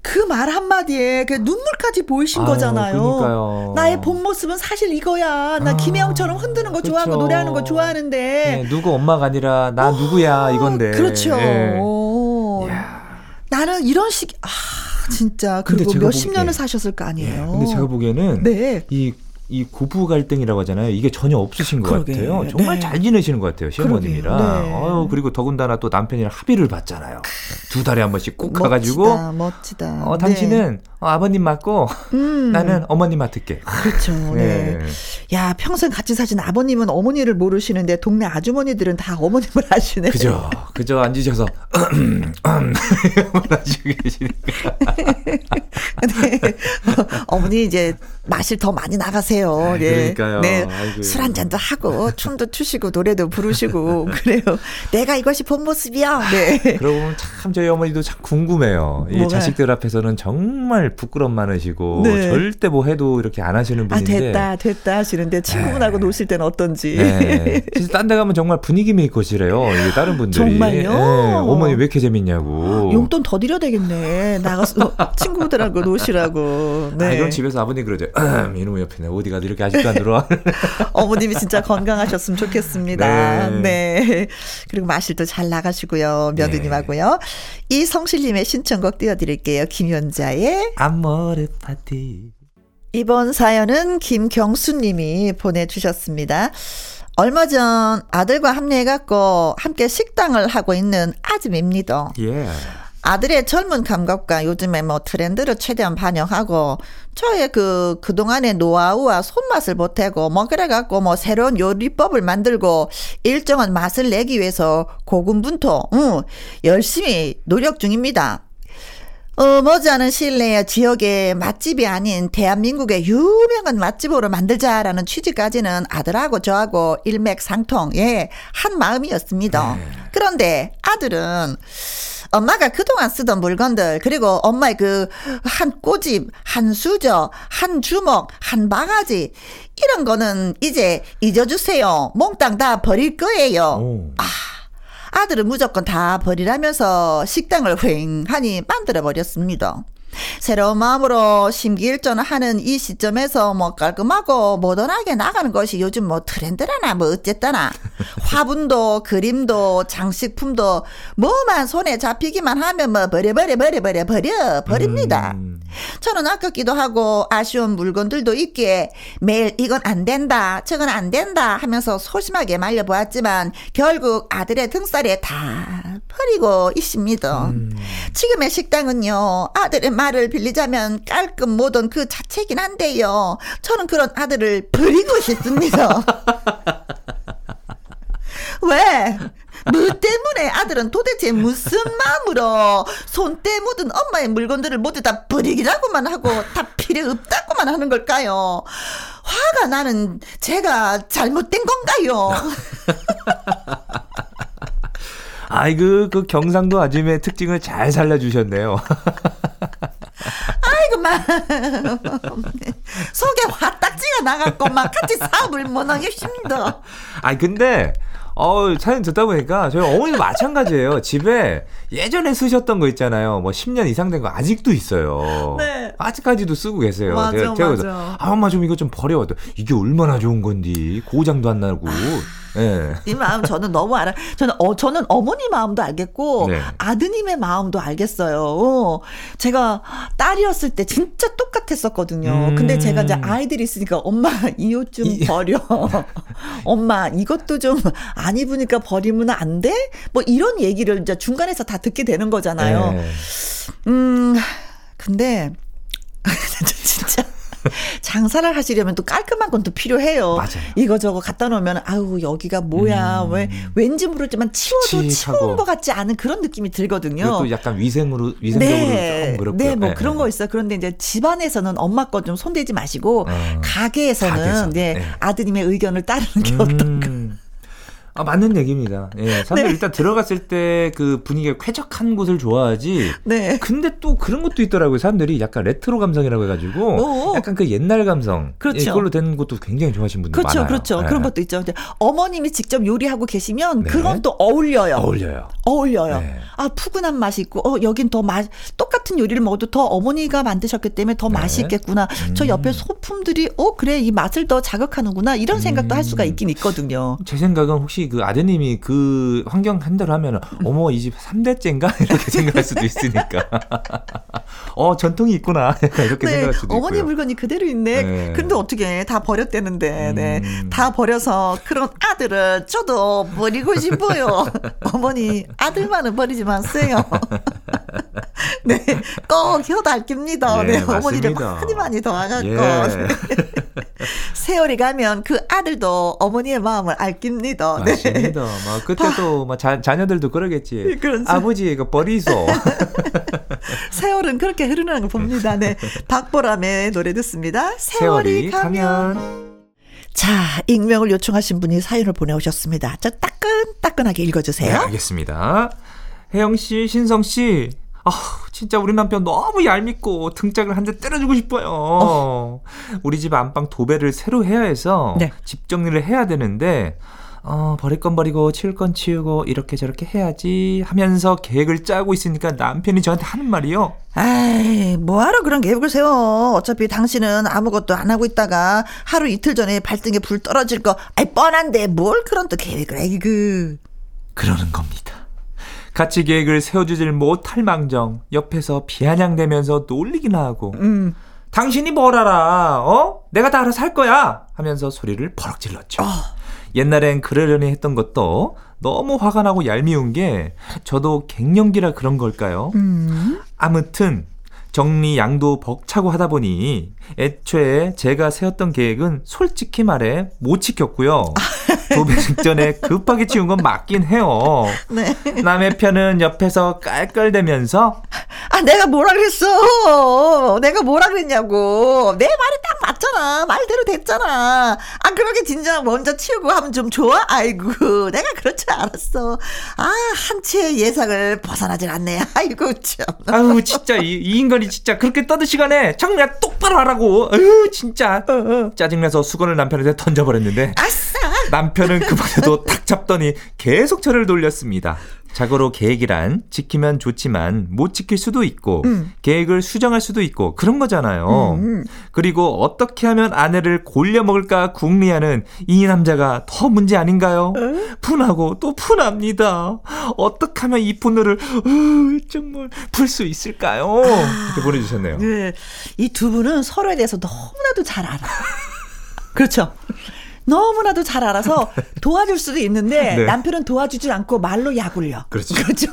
그 말 한마디에 그 눈물까지 보이신 아유, 거잖아요. 그러니까요. 나의 본 모습은 사실 이거야. 나 아, 김혜영처럼 흔드는 거 그렇죠. 좋아하고 노래하는 거 좋아하는데. 네, 누구 엄마가 아니라 나 어, 누구야 이건데. 그렇죠. 네. 나는 이런 식, 아, 진짜. 그리고 몇십 년을 사셨을 거 아니에요. 예, 근데 제가 보기에는 네. 이 이 고부 갈등이라고 하잖아요. 이게 전혀 없으신 것 그러게. 같아요. 정말 네. 잘 지내시는 것 같아요. 시어머님이랑. 네. 어유 그리고 더군다나 또 남편이랑 합의를 봤잖아요. 두 달에 한 번씩 꼭 멋지다, 가가지고. 멋지다. 어, 당신은 네. 어, 아버님 맡고 음. 나는 어머님 맡을게. 그렇죠. 네. 네. 야 평생 같이 사신 아버님은 어머니를 모르시는데 동네 아주머니들은 다 어머님을 [laughs] 아시네. 그죠. 그저 앉으셔서 [clears throat] [clears throat] 하시고 계시니까. [laughs] 네. 어, 머니 이제 마실 더 많이 나가세요. 아, 네. 그러니까요. 네. 술 한잔도 하고 춤도 추시고 노래도 부르시고 [laughs] 그래요. 내가 이것이 본 모습이야. 네. [laughs] 그러고 보면 참 저희 어머니도 참 궁금해요. 이 자식들 앞에서는 정말 부끄럼 많으시고 네. 절대 뭐 해도 이렇게 안 하시는 아, 분인데. 아 됐다 됐다 하시는데 친구분하고 네. 노실 때는 어떤지. 네. [laughs] 진짜 딴 데 가면 정말 분위기 메이커시래요. 이게 다른 분들이. 정말요? 네. 어머니 왜 이렇게 재밌냐고. 용돈 더 드려 되겠네. 나가서 친구들하고 노시라고. 네. 아, 이건 집에서 아버님 그러죠. [clears throat] 이놈의 옆에 내 어디 가도 이렇게 아직도 안 들어와. [laughs] 어머님이 진짜 건강하셨으면 좋겠습니다. 네. 네. 그리고 마실도 잘 나가시고요. 며느님하고요. 네. 이성실님의 신청곡 띄워드릴게요. 김연자의 아모르 파티. 이번 사연은 김경수님이 보내주셨습니다. 얼마 전 아들과 합류해갖고 함께 식당을 하고 있는 아줌입니다. 예. 아들의 젊은 감각과 요즘에 뭐 트렌드를 최대한 반영하고 저의 그 그동안의 노하우와 손맛을 보태고 뭐 그래갖고 뭐 새로운 요리법을 만들고 일정한 맛을 내기 위해서 고군분투 응, 열심히 노력 중입니다. 어, 머지않은 시일 내에 지역의 맛집이 아닌 대한민국의 유명한 맛집으로 만들자라는 취지까지는 아들하고 저하고 일맥상통, 예, 한 마음이었습니다. 네. 그런데 아들은 엄마가 그동안 쓰던 물건들, 그리고 엄마의 그 한 꼬집, 한 수저, 한 주먹, 한 바가지, 이런 거는 이제 잊어주세요. 몽땅 다 버릴 거예요. 오. 아. 아들은 무조건 다 버리라면서 식당을 휑하니 만들어 버렸습니다. 새로운 마음으로 심기일전을 하는 이 시점에서 뭐 깔끔하고 모던하게 나가는 것이 요즘 뭐 트렌드라나 뭐 어쨌다나 [laughs] 화분도 그림도 장식품도 뭐만 손에 잡히기만 하면 뭐 버려 버려 버려 버려 버려 버립니다. 음. 저는 아깝기도 하고 아쉬운 물건들도 있기에 매일 이건 안 된다 저건 안 된다 하면서 소심하게 말려보았지만 결국 아들의 등살에 다 버리고 있습니다. 음. 지금의 식당은요 아들의 말을 빌리자면 깔끔 모던 그 자체긴 한데요. 저는 그런 아들을 버리고 싶습니다. [laughs] 왜? 뭐 때문에 아들은 도대체 무슨 마음으로 손때 묻은 엄마의 물건들을 모두 다 버리기라고만 하고 다 필요 없다고만 하는 걸까요? 화가 나는 제가 잘못된 건가요? [laughs] 아이고 그 경상도 아줌의 특징을 잘 살려주셨네요. [laughs] 아이고 막 속에 화딱지가 나갔고 막 같이 사업을 못 하겠습니다. 아니 근데 어, 사연 듣다 보니까 저희 어머니도 마찬가지예요. 집에 예전에 쓰셨던 거 있잖아요. 뭐 10년 이상 된 거 아직도 있어요. 네. 아직까지도 쓰고 계세요. 맞아, 제가, 제가 맞아. 아, 엄마 좀 이거 좀 버려. 이게 얼마나 좋은 건지. 고장도 안 나고. 네. 이 마음 저는 너무 알아. 저는 어 저는 어머니 마음도 알겠고 네. 아드님의 마음도 알겠어요. 제가 딸이었을 때 진짜 똑같았었거든요. 음. 근데 제가 이제 아이들이 있으니까 엄마 이 옷 좀 버려. 엄마 이것도 좀 안 입으니까 버리면 안 돼? 뭐 이런 얘기를 이제 중간에서 다 듣게 되는 거잖아요. 네. 음. 근데 [laughs] 진짜 장사를 하시려면 또 깔끔한 건 또 필요해요. 맞아요. 이거 저거 갖다 놓으면 아우 여기가 뭐야 음. 왜 왠지 모르지만 치워도. 치운 것 같지 않은 그런 느낌이 들거든요. 또 약간 위생으로 위생적으로 네. 좀 그렇고. 네, 뭐 네. 그런 거 있어요. 그런데 이제 집안에서는 엄마 거 좀 손대지 마시고 어. 가게에서는 가게에서. 네. 네. 아드님의 의견을 따르는 게 음. 어떨까. 아, 맞는 얘기입니다. 예, 사람들 네. 일단 들어갔을 때 그 분위기가 쾌적한 곳을 좋아하지. 네. 근데 또 그런 것도 있더라고요. 사람들이 약간 레트로 감성이라고 해가지고 오. 약간 그 옛날 감성. 그렇죠. 예, 그걸로 된 것도 굉장히 좋아하시는 분들 그렇죠, 많아요. 그렇죠. 예. 그런 것도 있죠. 근데 어머님이 직접 요리하고 계시면 네. 그건 또 어울려요. 어울려요. 어울려요. 네. 아, 푸근한 맛이 있고, 어, 여긴 더 맛, 똑같은 요리를 먹어도 더 어머니가 만드셨기 때문에 더 네. 맛이 있겠구나. 저 옆에 소품들이, 어, 그래, 이 맛을 더 자극하는구나. 이런 생각도 할 수가 있긴 있거든요. 제 생각은 혹시 그 아드님이 그 환경 한 대로 하면 어머 이 집 3대째인가 [laughs] 이렇게 생각할 수도 있으니까 [laughs] 어 전통이 있구나 [laughs] 이렇게 네, 생각할 수도 어머니 있고요. 물건이 그대로 있네. 네. 근데 어떻게 다 버렸대는데, 네. 음. 다 버려서 그런 아들은 저도 버리고 싶어요. 어머니, 아들만은 버리지 마세요. 네, 꼭 효달깁니다. 예, 네, 어머니를. 많이 많이 도와갖고. 예. [laughs] 세월이 가면 그 아들도 어머니의 마음을 알깁니다. 네. 맞습니다. 막 그때 또막 자녀들도 그러겠지. 그렇죠. 아버지 이거 버리소. [laughs] 세월은 그렇게 흐르는 걸 봅니다. 네. 박보람의 노래 듣습니다. 세월이, 세월이 가면. 가면 자, 익명을 요청하신 분이 사연을 보내오셨습니다. 저 따끈따끈하게 네, 읽어주세요. 알겠습니다. 혜영 씨, 신성 씨. 아, 진짜 우리 남편 너무 얄밉고 등짝을 한 대 때려주고 싶어요. 우리 집 안방 도배를 새로 해야 해서 네. 집 정리를 해야 되는데 어, 버릴 건 버리고 치울 건 치우고 이렇게 저렇게 해야지 하면서 계획을 짜고 있으니까 남편이 저한테 하는 말이요. 아이, 뭐하러 그런 계획을 세워. 어차피 당신은 아무것도 안 하고 있다가 하루 이틀 전에 발등에 불 떨어질 거, 아이, 뻔한데 뭘 그런 또 계획을 해, 그. 그러는 겁니다. 같이 계획을 세워주질 못할 망정 옆에서 비아냥대면서 놀리기나 하고 음. 당신이 뭘 알아 어? 내가 다 알아서 할 거야 하면서 소리를 버럭 질렀죠 옛날엔 그러려니 했던 것도 너무 화가 나고 얄미운 게 저도 갱년기라 그런 걸까요 음. 아무튼 정리 양도 벅차고 하다 보니 애초에 제가 세웠던 계획은 솔직히 말해 못 지켰고요. [laughs] 도배 직전에 급하게 치운 건 맞긴 해요. 네. 남의 편은 옆에서 깔깔대면서 아, 내가 뭐라 그랬어? 내가 뭐라 그랬냐고. 내 말이 딱 맞잖아. 말대로 됐잖아. 아, 그렇게 진짜 먼저 치우고 하면 좀 좋아? 아이고, 내가 그럴 줄 알았어. 아, 한치의 예상을 벗어나질 않네. 아이고, 참. 아유 진짜 이, 이 인간이 진짜 그렇게 떠들 시간에 정말 똑바로 하라고. 아유 진짜 짜증나서 수건을 남편한테 던져버렸는데 아싸! 남편은 그만해도 탁 잡더니 계속 저를 돌렸습니다. 자고로 계획이란 지키면 좋지만 못 지킬 수도 있고 계획을 수정할 수도 있고 그런 거잖아요. 그리고 어떻게 하면 아내를 골려 먹을까 궁리하는 이 남자가 더 문제 아닌가요? 분하고 또 분합니다. 어떻게 하면 이 분노를 어, 정말 풀 수 있을까요? 이렇게 보내주셨네요. 네. 이 두 분은 서로에 대해서 너무나도 잘 알아. 그렇죠. 너무나도 잘 알아서 [laughs] 도와줄 수도 있는데 네. 남편은 도와주질 않고 말로 약올려. 그렇죠. 그렇죠.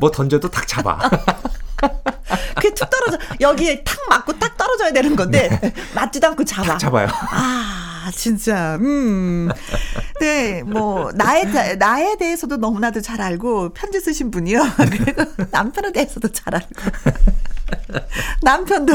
뭐 던져도 탁 잡아. [laughs] 그게 툭 떨어져. 여기에 탁 맞고 딱 떨어져야 되는 건데 맞지도 않고 잡아. 잡아요. 아, 진짜. 음. 네, 뭐 나에 대- 나에 대해서도 너무나도 잘 알고 편지 쓰신 분이요. [laughs] 그리고 남편에 대해서도 잘 알고. [laughs] 남편도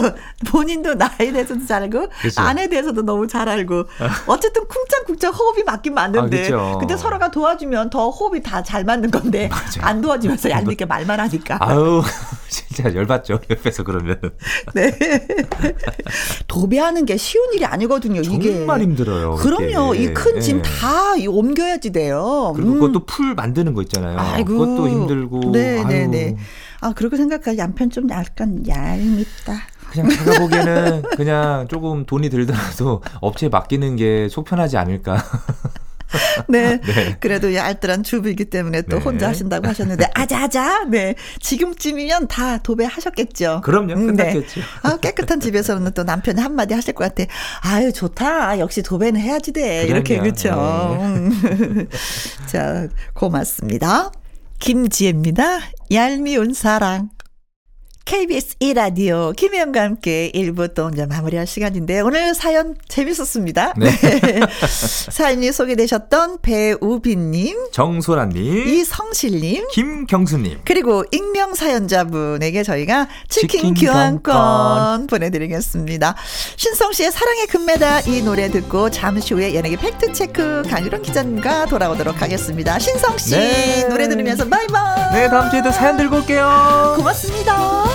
본인도 나에 대해서도 잘 알고 그쵸. 아내에 대해서도 너무 잘 알고 어쨌든 쿵짝쿵짝 호흡이 맞긴 맞는데 아, 그쵸. 근데 서로가 도와주면 더 호흡이 다 잘 맞는 건데 맞아요. 안 도와주면서 얄밉게 말만 하니까 아우 [laughs] 진짜 열받죠 옆에서 그러면 [laughs] 네 도배하는 게 쉬운 일이 아니거든요 이게 정말 힘들어요. 그럼요. 이 큰짐 예. 다 옮겨야지 돼요. 그리고 음. 그것도 풀 만드는 거 있잖아요. 아이고. 그것도 힘들고. 네, 네, 아유, 네. 아, 그러고 생각하니 남편 좀 약간 얄밉다. 그냥 제가 보기에는 그냥 조금 돈이 들더라도 업체에 맡기는 게 속편하지 않을까. [laughs] 네. [laughs] 네. 그래도 이 알뜰한 주부이기 때문에 또 네. 혼자 하신다고 하셨는데, 아자아자. 네. 지금쯤이면 다 도배하셨겠죠. 그럼요. 음, 네. 끝났겠죠. 아, 깨끗한 집에서는 또 남편이 한마디 하실 것 같아. 아유, 좋다. 역시 도배는 해야지 돼. 이렇게, 그럼요. 그쵸. 네. 음. [laughs] 자, 고맙습니다. 김지혜입니다. 얄미운 사랑. KBS 1라디오 김혜영과 함께 1부 또 이제 마무리할 시간인데 오늘 사연 재밌었습니다. 네. [laughs] 사연이 소개되셨던 배우빈님, 정소라님, 이성실님, 김경수님. 그리고 익명 사연자분에게 저희가 치킨, 치킨 교환권 교환권 보내드리겠습니다. 신성 씨의 사랑의 금메달 이 노래 듣고 잠시 후에 연예계 팩트체크 강유론 기자님과 돌아오도록 하겠습니다. 신성 씨 네. 노래 들으면서 바이바이. 네, 다음 주에도 사연 들고 올게요. 고맙습니다.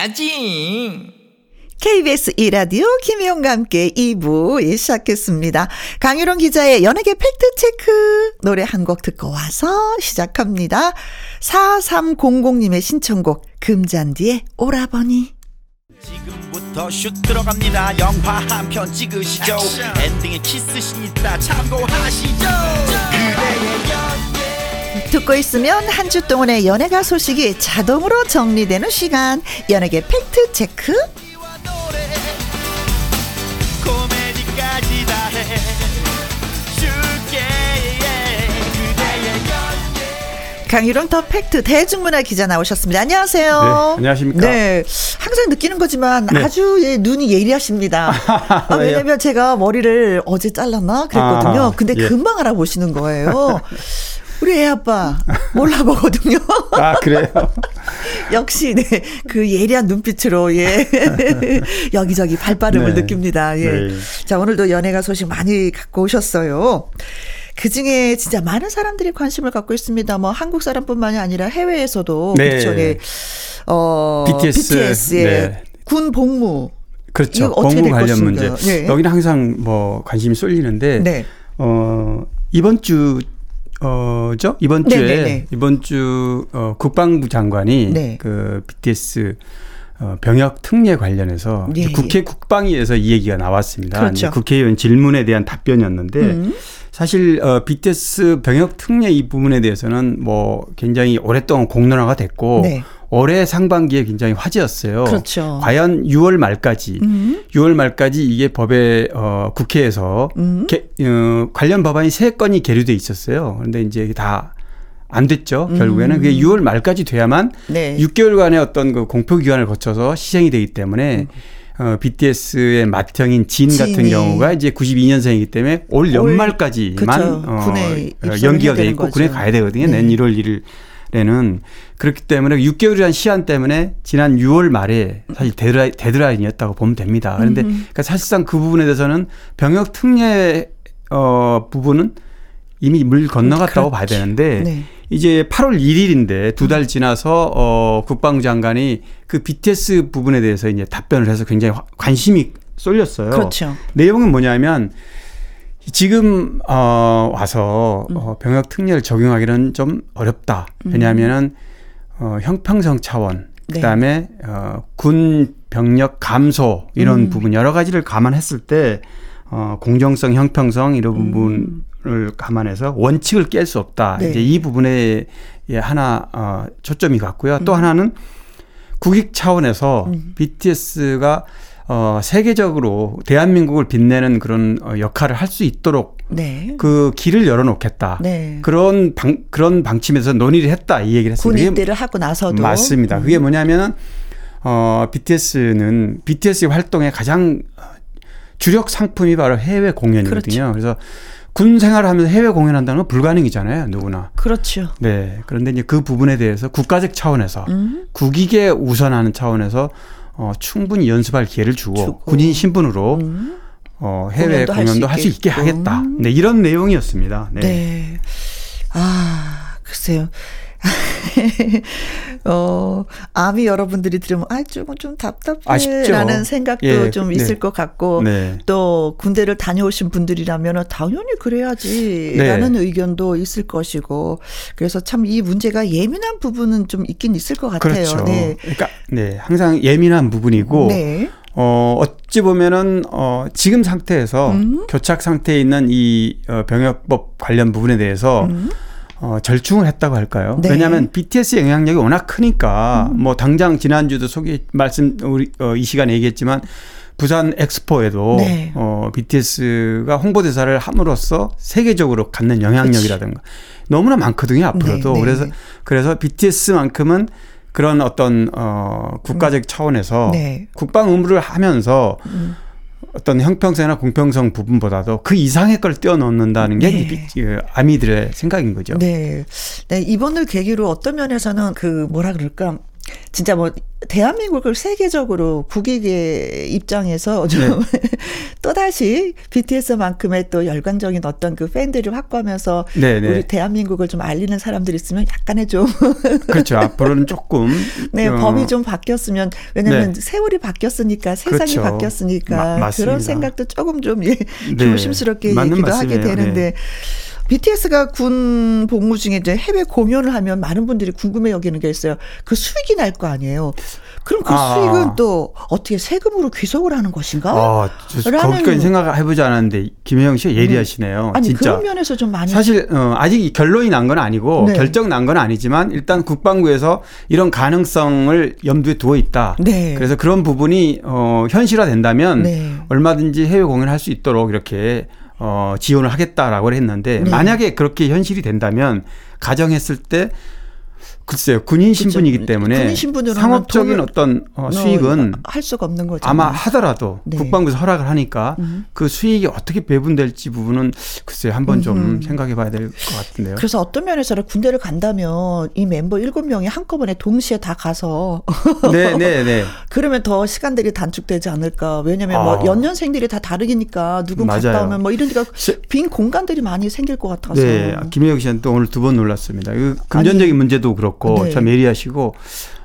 가야지. KBS 2라디오 김혜영과 함께 2부 시작했습니다. 강유론 기자의 연예계 팩트체크. 노래 한 곡 듣고 와서 시작합니다. 4300님의 신청곡 금잔디의 오라버니. 지금부터 슛 들어갑니다. 영화 한 편 찍으시죠. 엔딩에 키스신 있다 참고하시죠 듣고 있으면 한 주 동안의 연예가 소식이 자동으로 정리되는 시간 연예계 팩트 체크 줄게 그대의 강일홍 더 팩트 대중문화 기자 나오셨습니다. 안녕하세요. 네, 안녕하십니까. 네, 항상 느끼는 거지만 네. 아주 예, 눈이 예리하십니다. [laughs] 아, 왜요? 왜냐면 제가 머리를 어제 잘랐나 그랬거든요. 아, 근데 예. 금방 알아보시는 거예요. [laughs] 우리 애 아빠 몰라보거든요. 아 그래요? [laughs] 역시 네, 그 예리한 눈빛으로 예 [laughs] 여기저기 발빠름을 네. 느낍니다. 예. 네. 자 오늘도 연예가 소식 많이 갖고 오셨어요. 그 중에 진짜 많은 사람들이 관심을 갖고 있습니다. 뭐 한국 사람뿐만이 아니라 해외에서도 네. 그렇죠. 네. 어 BTS, BTS의 네. 군 복무. 그렇죠. 될 관련 것인가? 문제. 네. 여기는 항상 뭐 관심이 쏠리는데 네. 어 이번 주 어죠 이번 네, 주에 네, 네. 이번 주 어, 국방부 장관이 네. 그 BTS 어, 병역 특례 관련해서 예, 이제 국회 국방위에서 이 얘기가 나왔습니다. 그렇죠. 국회의원 질문에 대한 답변이었는데 음. 사실 어, BTS 병역 특례 이 부분에 대해서는 뭐 굉장히 오랫동안 공론화가 됐고 네. 올해 상반기에 굉장히 화제였어요. 그렇죠. 과연 6월 말까지 음. 6월 말까지 이게 법에 어, 국회에서 음. 개- 어, 관련 법안이 세 건이 계류돼 있었어요. 그런데 이제 다 안 됐죠. 결국에는 그게 6월 말까지 돼야만 음. 네. 6개월간의 어떤 그 공표 기간을 거쳐서 시행이 되기 때문에 어, BTS의 맏형인 진 같은. 경우가 이제 92년생이기 때문에 올 연말까지만. 어, 어, 연기가 돼 있고 거죠. 군에 가야 되거든요. 네. 내년 1월 1일 에는 그렇기 때문에 6개월이라는 시한 때문에 지난 6월 말에 사실 데드라인, 데드라인이었다고 보면 됩니다. 그런데 그러니까 사실상 그 부분에 대해서는 병역 특례 어, 부분은 이미 물 건너갔다고 그렇죠. 봐야 되는데 네. 이제 8월 1일인데 두 달 지나서 어 국방부 장관이 그 BTS 부분에 대해서 이제 답변을 해서 굉장히 화- 관심이 쏠렸어요. 그렇죠. 내용은 뭐냐면 지금 어 와서 음. 어 병역 특례를 적용하기는 좀 어렵다. 왜냐하면은 어 형평성 차원 네. 그다음에 어군 병력 감소 이런 음. 부분 여러 가지를 감안했을 때 어 공정성 형평성 이런 음. 부분을 감안해서 원칙을 깰 수 없다. 네. 이제 이 부분에 예, 하나 어 초점이 갔고요. 또 음. 하나는 국익 차원에서 BTS가 어 세계적으로 대한민국을 빛내는 그런 어, 역할을 할 수 있도록 네. 그 길을 열어놓겠다. 네. 그런 방 그런 방침에서 논의를 했다 이 얘기를 군 했습니다. 그게 입대를 하고 나서도 맞습니다. 음. 그게 뭐냐면은 어 BTS는 BTS의 활동의 가장 주력 상품이 바로 해외 공연이거든요. 그렇죠. 그래서 군 생활을 하면서 해외 공연한다는 건 불가능이잖아요, 누구나. 그렇죠. 네. 그런데 이제 그 부분에 대해서 국가적 차원에서 음. 국익에 우선하는 차원에서 어, 충분히 연습할 기회를 주고, 주고. 군인 신분으로 음. 어, 해외 공연도 할수 할수 있게. 하겠다. 네, 이런 내용이었습니다. 네. 네. 아, 글쎄요. [laughs] 어, 아미 여러분들이 들으면, 아, 조금 좀 답답해. 아쉽죠. 라는 생각도 예, 좀 네. 있을 것 같고, 네. 또 군대를 다녀오신 분들이라면 당연히 그래야지. 네. 라는 의견도 있을 것이고, 그래서 참 이 문제가 예민한 부분은 좀 있긴 있을 것 같아요. 그렇죠. 네. 그러니까 네 항상 예민한 부분이고 네. 어 어찌 보면은 어 지금 상태에서 음. 교착 상태에 있는 이 어, 병역법 관련 부분에 대해서 어, 절충을 했다고 할까요? 음. 네. 음. 왜냐하면 BTS 영향력이 워낙 크니까 뭐 당장 지난주도 소개 말씀 우리 어, 이 시간에 얘기했지만 부산 엑스포에도 네. 어, BTS가 홍보대사를 함으로써 세계적으로 갖는 영향력이라든가 너무나 많거든요 앞으로도 네, 네. 그래서 그래서 BTS만큼은 그런 어떤 어 국가적 차원에서 네. 국방 의무를 하면서 음. 어떤 형평성이나 공평성 부분보다도 그 이상의 걸 뛰어넘는다는 게 네. 그 아미들의 생각인 거죠. 네. 네, 이번을 계기로 어떤 면에서는 그 뭐라 그럴까. 진짜 뭐 대한민국을 세계적으로 국익의 입장에서 좀 [laughs] 또다시 BTS만큼의 또 열광적인 어떤 그 팬들을 확보하면서 네, 네. 우리 대한민국을 좀 알리는 사람들이 있으면 약간의 좀 [laughs] 그렇죠. 앞으로는 조금 네, 어, 법이 좀 바뀌었으면 왜냐면 네. 세월이 바뀌었으니까 세상이 그렇죠. 바뀌었으니까 마-. 그런 생각도 조금 좀 예, 네. 조심스럽게 얘기도 하게 말씀이에요. 되는데 네. BTS가 군 복무 중에 이제 해외 공연을 하면 많은 분들이 궁금해 여기는 게 있어요. 그 수익이 날 거 아니에요. 그럼 그 아. 수익은 또 어떻게 세금으로 귀속을 하는 것인가? 아, 거기까지 생각해보지 않았는데 김혜영 씨가 예리하시네요. 아니 진짜. 그런 면에서 좀 많이 사실 어, 아직 결론이 난 건 아니고 네. 결정 난 건 아니지만 일단 국방부에서 이런 가능성을 염두에 두어 있다. 네. 그래서 그런 부분이 어, 현실화된다면 네. 얼마든지 해외 공연할 수 있도록 이렇게 어, 지원을 하겠다라고 했는데 네. 만약에 그렇게 현실이 된다면 가정했을 때 글쎄요 군인 신분이기 그렇죠. 때문에 군인 상업적인 어떤 어, 수익은 할 수가 없는 거죠. 아마 하더라도 네. 국방부에서 허락을 하니까 음. 그 수익이 어떻게 배분될지 부분은 글쎄요 한번 좀 음흠. 생각해 봐야 될 것 같은데요. 그래서 어떤 면에서는 군대를 간다면 이 멤버 일곱 명이 한꺼번에 동시에 다 가서 네, 네, 네. [laughs] 그러면 더 시간들이 단축되지 않을까. 왜냐면 뭐 아. 연년생들이 다 다르니까 누군 갔다 맞아요. 오면 뭐 이러니까 세- 빈 공간들이 많이 생길 것 같아서. 네, 김혜영 씨는 또 오늘 두 번 놀랐습니다. 그 금전적인 문제도 그렇고 네. 참 예리하시고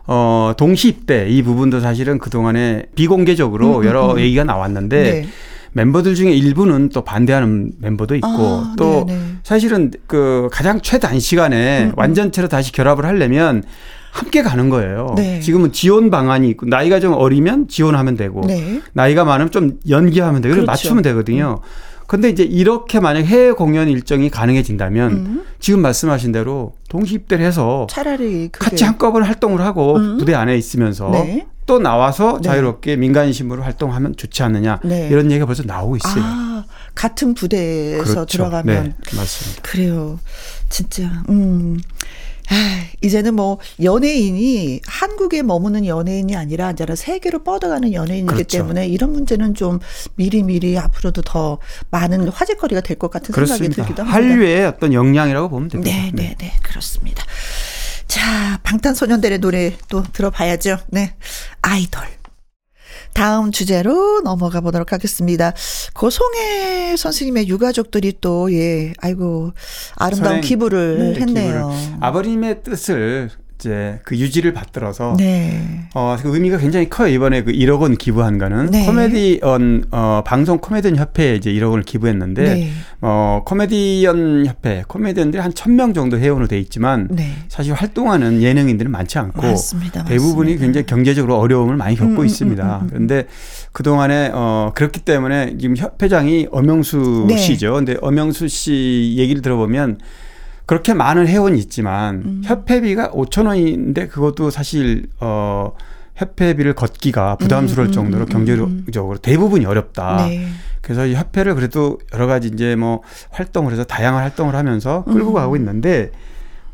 어 동시 입대 이 부분도 사실은 그 동안에 비공개적으로 음, 음, 여러 음. 얘기가 나왔는데 네. 멤버들 중에 일부는 또 반대하는 멤버도 있고 아, 또 네네. 사실은 그 가장 최단 시간에 음, 음. 완전체로 다시 결합을 하려면 함께 가는 거예요. 네. 지금은 지원 방안이 있고 나이가 좀 어리면 지원하면 되고 네. 나이가 많으면 좀 연기하면 되고 그렇죠. 맞추면 되거든요. 근데 이제 이렇게 만약 해외 공연 일정이 가능해진다면 음. 지금 말씀하신 대로 동시 입대를 해서 차라리 그게 같이 한꺼번에 활동을 하고 음. 부대 안에 있으면서 네. 또 나와서 네. 자유롭게 민간 신분으로 활동하면 좋지 않느냐 네. 이런 얘기가 벌써 나오고 있어요. 아, 같은 부대에서 그렇죠. 들어가면 네, 맞습니다. 그래요. 진짜. 음. 아, 이제는 뭐 연예인이 한국에 머무는 연예인이 아니라 이제 세계로 뻗어가는 연예인이기 그렇죠. 때문에 이런 문제는 좀 미리미리 앞으로도 더 많은 화제거리가 될 것 같은 생각이 그렇습니다. 들기도 합니다. 한류의 어떤 역량이라고 보면 됩니다. 네, 네, 네, 그렇습니다. 자, 방탄소년단의 노래 또 들어봐야죠. 네, 아이돌. 다음 주제로 넘어가 보도록 하겠습니다. 고송혜 선생님의 유가족들이 또, 예, 아이고, 아름다운 기부를 네, 했네요. 기부를. 아버님의 뜻을 이제 그 유지를 받들어서 네. 어, 그 의미가 굉장히 커요. 이번에 그 1억 원 기부한 거는 네. 코미디언 어, 방송 코미디언 협회에 이제 1억 원을 기부했는데 네. 어, 코미디언 협회 코미디언들이 한 1000명 정도 회원으로 돼 있지만 네. 사실 활동하는 예능인들은 많지 않고 맞습니다. 대부분이 맞습니다. 굉장히 경제적으로 어려움을 많이 겪고 음, 음, 있습니다. 음, 음, 음. 그런데 그동안에 어 그렇기 때문에 지금 협회장이 엄영수 네. 씨죠. 근데 엄영수 씨 얘기를 들어보면 그렇게 많은 회원이 있지만 음. 협회비가 5천 원인데 그것도 사실 어 협회비를 걷기가 부담스러울 음, 음, 정도로 음, 음, 경제적으로 대부분이 어렵다. 네. 그래서 이 협회를 그래도 여러 가지 이제 뭐 활동을 해서 다양한 활동을 하면서 끌고 음. 가고 있는데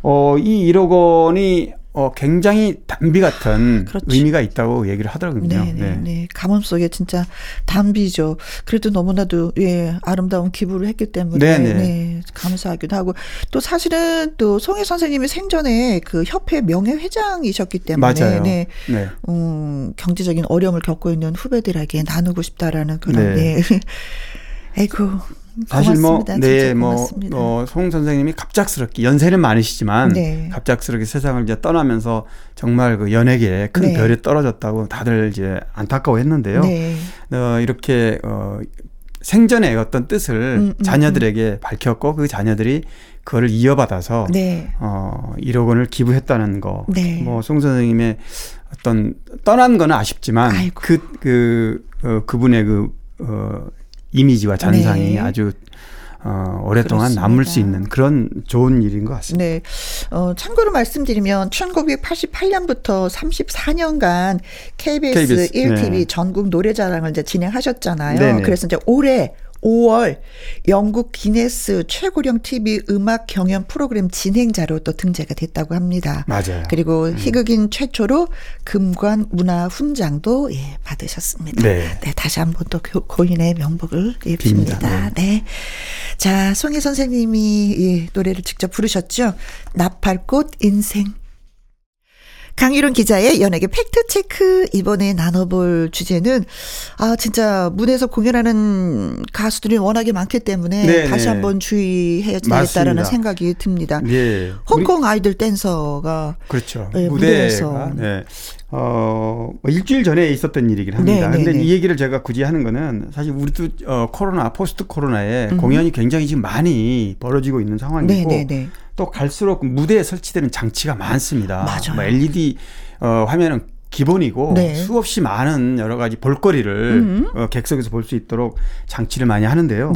어, 이 1억 원이 어, 굉장히 단비 같은 그렇죠. 의미가 있다고 얘기를 하더라고요. 네, 네, 네. 가뭄 속에 진짜 담비죠. 그래도 너무나도 예 아름다운 기부를 했기 때문에 네, 네. 네, 감사하기도 하고 또 사실은 또 송혜 선생님이 생전에 그 협회 명예 회장이셨기 때문에 맞아요. 네, 네. 음, 경제적인 어려움을 겪고 있는 후배들에게 나누고 싶다라는 그런 네. 네. [laughs] 아이고 사실 뭐, 고맙습니다. 네, 뭐. 어, 송 선생님이 갑작스럽게 연세는 많으시지만 네. 갑작스럽게 세상을 이제 떠나면서 정말 그 연예계에 큰 네. 별이 떨어졌다고 다들 이제 안타까워했는데요. 네. 어, 이렇게 어, 생전의 어떤 뜻을 음, 음, 자녀들에게 밝혔고 그 자녀들이 그거를 이어받아서 네. 어, 1억 원을 기부했다는 거. 네. 뭐, 송 선생님의 어떤 떠난 거는 아쉽지만 아이고. 그, 그, 어, 그분의 그, 어, 이미지와 잔상이 네. 아주 어, 오랫동안 그렇습니다. 남을 수 있는 그런 좋은 일인 것 같습니다. 네. 어, 참고로 말씀드리면 1988년부터 34년간 KBS, KBS, 1TV 네. 전국 노래자랑을 이제 진행하셨잖아요. 네네. 그래서 이제 올해 5월 영국 기네스 최고령 TV 음악 경연 프로그램 진행자로 또 등재가 됐다고 합니다. 맞아요. 음. 그리고 희극인 최초로 금관 문화 훈장도 예, 받으셨습니다. 네. 다시 한번 또 고- 고인의 명복을 예, 빕니다. 빕니다. 네. 자, 송해 선생님이 이 노래를 직접 부르셨죠. 나팔꽃 인생. 강일홍 기자의 연예계 팩트체크 이번에 나눠볼 주제는 아 진짜 무대에서 공연하는 가수들이 워낙에 많기 때문에 네, 다시 네. 한번 주의해야 되겠다라는. 생각이 듭니다. 예. 홍콩 아이돌 댄서가 그렇죠. 네, 무대에서. 네. 어, 뭐 일주일 전에 있었던 일이긴 합니다. 네, 네, 근데 네. 이 얘기를 제가 굳이 하는 거는 사실 우리도 어, 코로나, 포스트 코로나에 음. 공연이 굉장히 지금 많이 벌어지고 있는 상황이고 네네네. 또 갈수록 무대에 설치되는 장치가 많습니다. 맞아요. 뭐 LED 어, 화면은 기본이고 네. 수없이 많은 여러 가지 볼거리를 어, 객석에서 볼 수 있도록 장치를 많이 하는데요.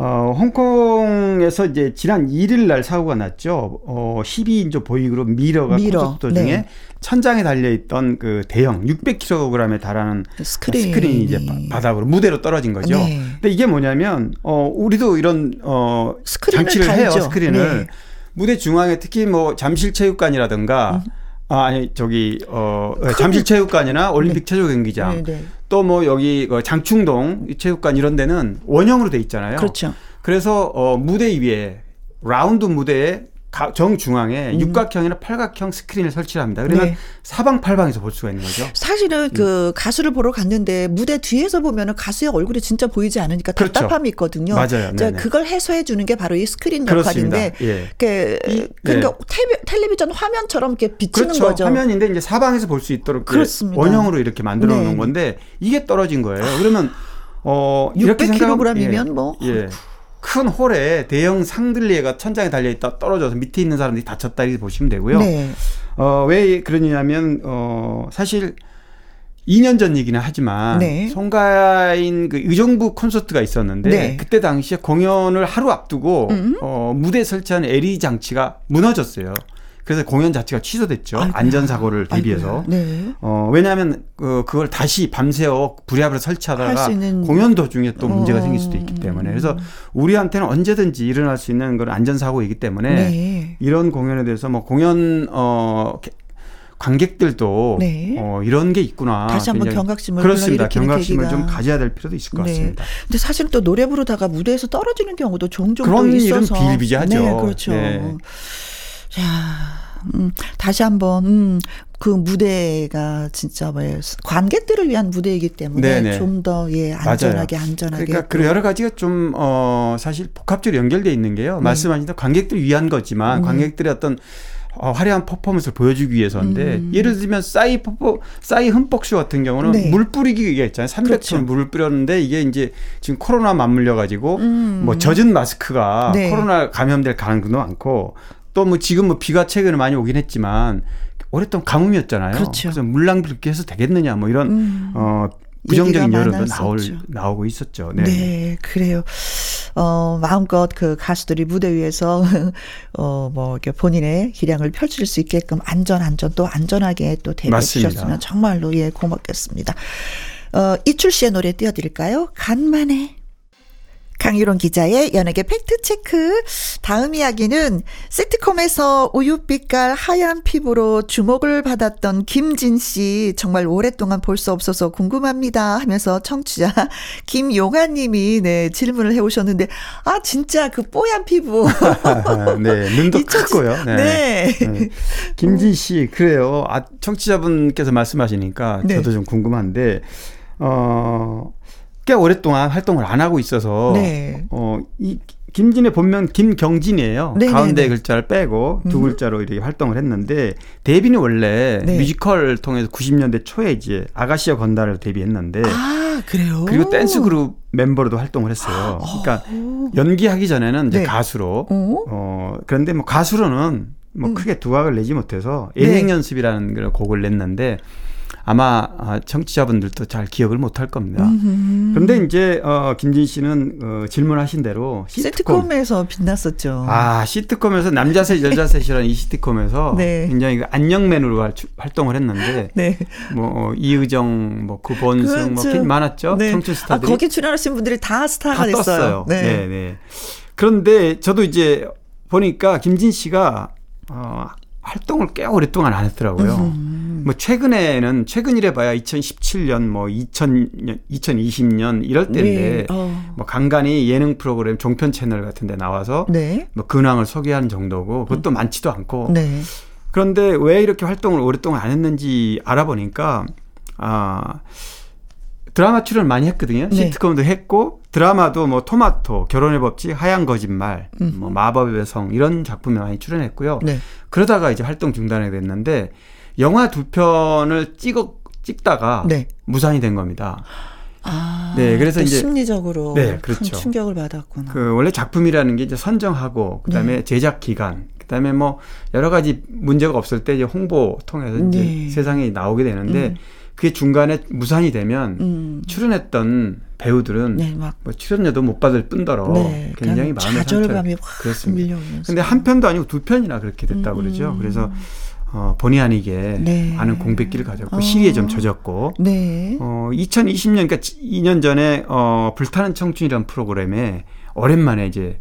네. 어, 홍콩에서 이제 지난 1일 날 사고가 났죠. 어, 12인조 보이그룹 미러가 미러, 콘서트 중에 네. 천장에 달려있던 그 대형 600kg에 달하는 스크린이. 스크린이 이제 바- 바닥으로 무대로 떨어진 거죠. 네. 근데 이게 뭐냐면 어, 우리도 이런 어, 스크린을 장치를 해요. 달죠. 스크린을 네. 무대 중앙에 특히 뭐 잠실체육관이라든가 아, 아니 저기 어 큰- 잠실 체육관이나 올림픽 체조 경기장 네, 네. 또뭐 여기 그 장충동 체육관 이런 데는 원형으로 돼 있잖아요. 그렇죠. 그래서 어 무대 위에 라운드 무대에 가- 정중앙에 육각형이나 팔각형 스크린을 설치를 합니다. 그러면 음. 네. 사방팔방에서 볼 수가 있는 거죠. 사실은 음. 그 가수를 보러 갔는데 무대 뒤에서 보면은 가수의 얼굴이 진짜 보이지 않으니까 그렇죠. 답답함이 있거든요. 맞아요. 네네. 그걸 해소해 주는 게 바로 이 스크린. 역할인데, 예. 그 이- 그러니까 텔레, 텔레비전 화면처럼 이렇게 비치는 그렇죠. 거죠. 화면인데 이제 사방에서 볼 수 있도록 그렇습니다. 원형으로 이렇게 만들어 놓은 네. 건데 이게 떨어진 거예요. 그러면 어 이렇게 600kg 이면 생각하면- 뭐. 예. 큰 홀에 대형 상들리에가 천장에 달려 있다 떨어져서 밑에 있는 사람들이 다쳤다 이렇게 보시면 되고요. 네. 어, 왜 그러냐면, 어, 사실 2년 전 얘기는 하지만, 네. 송가인 그 의정부 콘서트가 있었는데, 네. 그때 당시에 공연을 하루 앞두고, 음. 어, 무대에 설치한 LED 장치가 무너졌어요. 그래서 공연 자체가 취소됐죠. 아이고야. 안전사고를 대비해서. 네. 어, 왜냐하면 그, 그걸 다시 밤새워 부랴부랴 할 설치하다가 공연 도중에 또 문제가 어. 생길 수도 있기 때문에. 그래서 우리한테는 언제든지 일어날 수 있는 그런 안전사고이기 때문에 네. 이런 공연에 대해서 뭐 공연 어 게- 관객들도 네. 어 이런 게 있구나. 다시 한번 경각심을 그렇습니다. 경각심을 계기가. 좀 가져야 될 필요도 있을 것 네. 같습니다. 근데 사실 또 노래 부르다가 무대에서 떨어지는 경우도 종종 그런 또 일은 있어서 비일비재하죠. 네, 그렇죠. 네. 자, 음, 다시 한번 음, 그 무대가 진짜 뭐 관객들을 위한 무대이기 때문에 네네. 좀더 예 안전하게 안전하게 그러니까 그 여러 가지가 좀 어 사실 복합적으로 연결돼 있는 게요. 네. 말씀하신 대로 관객들을 위한 거지만 관객들의 어떤 어, 화려한 퍼포먼스를 보여주기 위해서인데 예를 들면 싸이 퍼포 싸이 흠뻑쇼 같은 경우는 음. 네. 물 뿌리기가 있잖아요. 300톤 그렇죠. 물을 뿌렸는데 이게 이제 지금 코로나 맞물려 가지고 뭐 젖은 마스크가 음. 네. 코로나 감염될 가능성도 많고 또 뭐 지금 뭐 비가 최근에 많이 오긴 했지만 오랫동안 가뭄이었잖아요. 그렇죠. 래서 물낭비 그렇게 해서 되겠느냐 뭐 이런 음. 어 부정적인 여론도 나올. 나오고 있었죠. 네. 네. 그래요. 어, 마음껏 그 가수들이 무대 위에서, [laughs] 어, 뭐, 이렇게 본인의 기량을 펼칠 수 있게끔 안전, 안전 또 안전하게 또 대비해. 주셨으면 정말로 예, 고맙겠습니다. 어, 이출 씨의 노래 띄워드릴까요? 간만에. 강유론 기자의 연예계 팩트체크. 다음 이야기는 시트콤에서 우유빛깔 하얀 피부로 주목을 받았던 김진 씨. 정말 오랫동안 볼 수 없어서 궁금합니다. 하면서 청취자 [laughs] 김용아 님이 네, 질문을 해 오셨는데, 아, 진짜 그 뽀얀 피부. [laughs] 네, 눈도 크고요. 네. 네. 네. 김진 씨, 그래요. 아, 청취자분께서 말씀하시니까 네. 저도 좀 궁금한데, 어, 꽤 오랫동안 활동을 안 하고 있어서 네. 어, 이 김진의 본명 김경진이에요. 네, 가운데 네, 네. 글자를 빼고 두 음. 글자로 이렇게 활동을 했는데 데뷔는 원래 네. 뮤지컬 통해서 90년대 초에 이제 아가씨와 건달들 데뷔했는데 아, 그래요? 그리고 댄스 그룹 멤버로도 활동을 했어요. 그러니까 연기하기 전에는 이제 네. 가수로 어? 어 그런데 뭐 가수로는 뭐 음. 크게 두각을 내지 못해서 네. 예행 연습이라는 그런 곡을 냈는데 아마 아, 청취자분들도 잘 기억을 못할 겁니다. 음흠. 그런데 이제 어 김진 씨는 어 질문하신 대로 시트콤 시트콤에서 빛났었죠. 아 시트콤에서 남자 셋 여자 셋이라는 이 시트콤에서 네. 굉장히 그 안녕맨으로 할- 활동을 했는데 [laughs] 네. 뭐 어, 이의정 뭐 구본승 뭐 그렇죠. 긴- 많았죠 네. 청춘 아, 스타들이 거기 출연하신 분들이 다 스타가 다 됐어요. 네. 네. 네, 그런데 저도 이제 보니까 김진 씨가 어, 활동을 꽤 오랫동안 안 했더라고요. 음. 뭐 최근에는 최근이래 봐야 2017년 뭐 2000년 2020년 이럴 때인데 네. 어. 뭐 간간히 예능 프로그램 종편 채널 같은 데 나와서 네. 뭐 근황을 소개하는 정도고 그것도 많지도 않고 네. 그런데 왜 이렇게 활동을 오랫동안 안 했는지 알아보니까 아 드라마 출연 많이 했거든요. 네. 시트콤도 했고 드라마도 뭐 토마토, 결혼의 법칙, 하얀 거짓말, 음. 뭐 마법의 성 이런 작품에 많이 출연했고요. 네. 그러다가 이제 활동 중단하게 됐는데 영화 두 편을 찍어 찍다가 네. 무산이 된 겁니다. 아, 네, 그래서 또 이제- 심리적으로 네, 큰 그렇죠. 충격을 받았구나. 그 원래 작품이라는 게 이제 선정하고 그다음에 네. 제작 기간 그다음에 뭐 여러 가지 문제가 없을 때 이제 홍보 통해서 이제 네. 세상에 나오게 되는데 음. 그게 중간에 무산이 되면 음. 출연했던 배우들은 네, 막뭐 출연료도 못 받을 뿐더러 네, 굉장히 마음의 좌절감이 그렇습니다. 밀려오면서. 근데 한 편도 아니고 두 편이나 그렇게 됐다고 음, 그러죠. 음. 그래서 어, 본의 아니게 네. 많은 공백기를 가졌고 어. 시리에 좀 젖었고 네. 어, 2020년, 그러니까 2년 전에 어, 불타는 청춘이라는 프로그램에 오랜만에 이제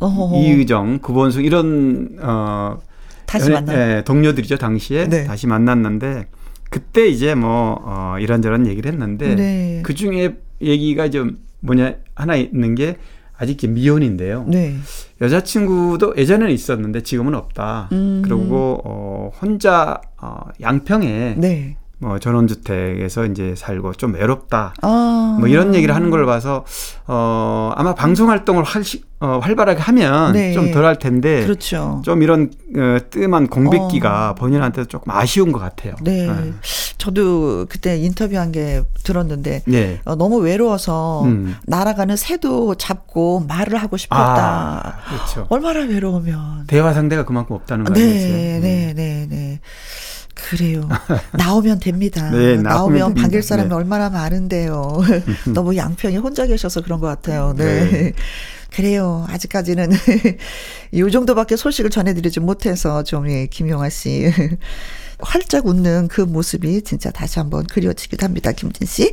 어허허. 이의정, 구본승 이런 어, 다시 만나. 예, 동료들이죠 당시에 네. 다시 만났는데 그때 이제 뭐 어, 이런저런 얘기를 했는데 네. 그 중에 얘기가 좀 뭐냐 하나 있는 게 아직 미혼인데요. 네. 여자친구도 예전에는 있었는데 지금은 없다. 음. 그리고 어, 혼자 어, 양평에 네. 뭐 전원주택에서 이제 살고 좀 외롭다. 아. 뭐 이런 얘기를 하는 걸 봐서 어 아마 방송 활동을 활, 어, 활발하게 하면 네. 좀덜 할 텐데 그렇죠. 좀 이런 어, 뜸한 공백기가 어. 본인한테 조금 아쉬운 것 같아요. 네. 네. 저도 그때 인터뷰한 게 들었는데 네. 어, 너무 외로워서 음. 날아가는 새도 잡고 말을 하고 싶었다. 아, 그렇죠. 얼마나 외로우면. 대화 상대가 그만큼 없다는 거 네, 아니겠어요? 네, 네, 네. 그래요. 나오면 됩니다. [laughs] 네, 나오면 나오면. 반길 사람이 네. 얼마나 많은데요. [laughs] 너무 양평에 혼자 계셔서 그런 것 같아요. 네. 네. [laughs] 그래요. 아직까지는 이 정도밖에 소식을 전해드리지 못해서 좀 예, 김용아 씨 활짝 웃는 그 모습이 진짜 다시 한번 그려지기도 합니다. 김진 씨.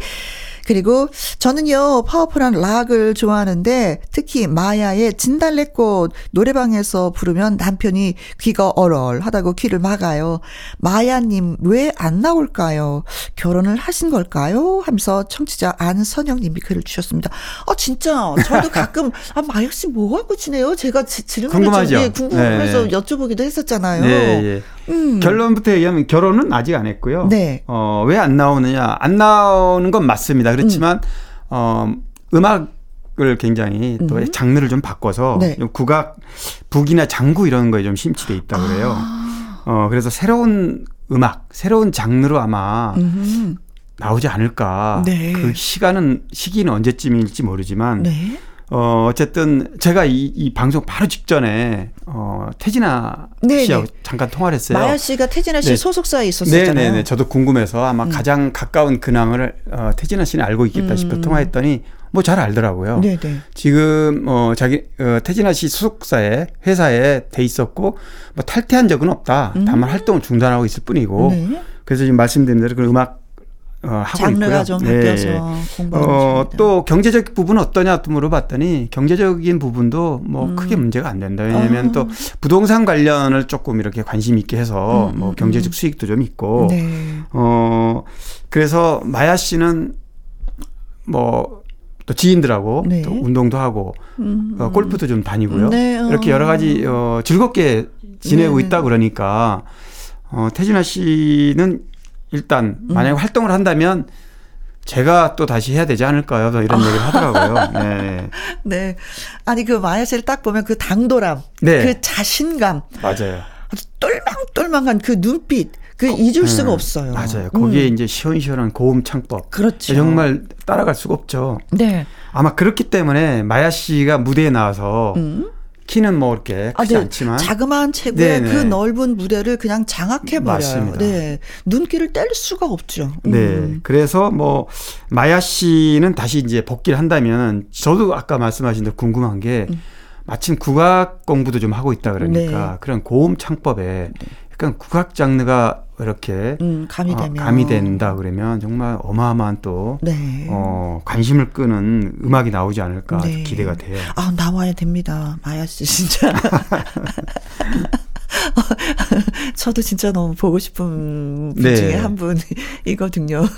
그리고 저는요 파워풀한 락을 좋아하는데 특히 마야의 진달래꽃 노래방에서 부르면 남편이 귀가 얼얼하다고 귀를 막아요. 마야님 왜 안 나올까요? 결혼을 하신 걸까요? 하면서 청취자 안선영님이 글을 주셨습니다. 아 진짜 저도 가끔 [laughs] 아 마야 씨 뭐 하고 지내요? 제가 지- 질문을 좀 궁금하죠? 예, 궁금해서 네. 여쭤보기도 했었잖아요. 네, 예. 음. 결론부터 얘기하면 결혼은 아직 안 했고요. 네. 어, 왜 안 나오느냐? 안 나오는 건 맞습니다. 그렇지만 어, 음악을 굉장히 또 음. 장르를 좀 바꿔서 네. 좀 국악, 북이나 장구 이런 거에 좀 심취돼 있다 그래요. 아. 어, 그래서 새로운 음악, 새로운 장르로 아마 음. 나오지 않을까. 네. 그 시간은 시기는 언제쯤일지 모르지만 네. 어, 어쨌든 제가 이, 이 방송 바로 직전에 어, 태진아 네네. 씨하고 잠깐 통화를 했어요. 마야 씨가 태진아 씨 네. 소속사에 있었었잖아요. 네네네. 저도 궁금해서 아마 음. 가장 가까운 근황을 어, 태진아 씨는 알고 있겠다 싶어 음. 통화했더니 뭐 잘 알더라고요. 네네. 지금 어 자기 어, 태진아 씨 소속사에 회사에 돼 있었고 뭐 탈퇴한 적은 없다. 음. 다만 활동을 중단하고 있을 뿐이고 네. 그래서 지금 말씀드린 대로 그 음악 어, 하고 장르가 있고요. 좀 네. 바뀌어서 공부하고 어. 또 경제적 부분은 어떠냐 또 물어봤더니 경제적인 부분도 뭐 음. 크게 문제가 안 된다. 왜냐하면 아. 또 부동산 관련을 조금 이렇게 관심 있게 해서 음, 뭐 음, 경제적 음. 수익도 좀 있고 네. 어, 그래서 마야 씨는 뭐 또 지인들하고 네. 또 운동도 하고 음. 어, 골프도 좀 다니고요. 네, 어. 이렇게 여러 가지 어, 즐겁게 지내고 네네. 있다 그러니까 어, 태진아 씨는 일단 만약에 음. 활동을 한다면 제가 또 다시 해야 되지 않을까요? 또 이런 얘기를 하더라고요. [laughs] 네. 네. 아니 그 마야 씨를 딱 보면 그 당돌함, 네. 그 자신감, 맞아요. 아주 똘망똘망한 그 눈빛, 그 잊을 수가 음, 없어요. 맞아요. 거기에 음. 이제 시원시원한 고음 창법. 그렇죠. 정말 따라갈 수가 없죠. 네. 아마 그렇기 때문에 마야 씨가 무대에 나와서 음. 키는 뭐 이렇게 아, 크지 네. 않지만 자그마한 체구의 네네. 그 넓은 무대를 그냥 장악해 버려요. 네. 눈길을 뗄 수가 없죠. 네. 음. 그래서 뭐 마야 씨는 다시 이제 복귀를 한다면 저도 아까 말씀하신 대로 궁금한 게 음. 마침 국악 공부도 좀 하고 있다 그러니까 네. 그런 고음 창법에 약간 국악 장르가 이렇게 음, 가미되면 어, 가미된다 그러면 정말 어마어마한 또 네. 어, 관심을 끄는 음악이 나오지 않을까 네. 기대가 돼요. 아, 나와야 됩니다. 마야 씨 진짜. [laughs] [laughs] 저도 진짜 너무 보고 싶은 분 네. 중에 한 분이거든요. [laughs]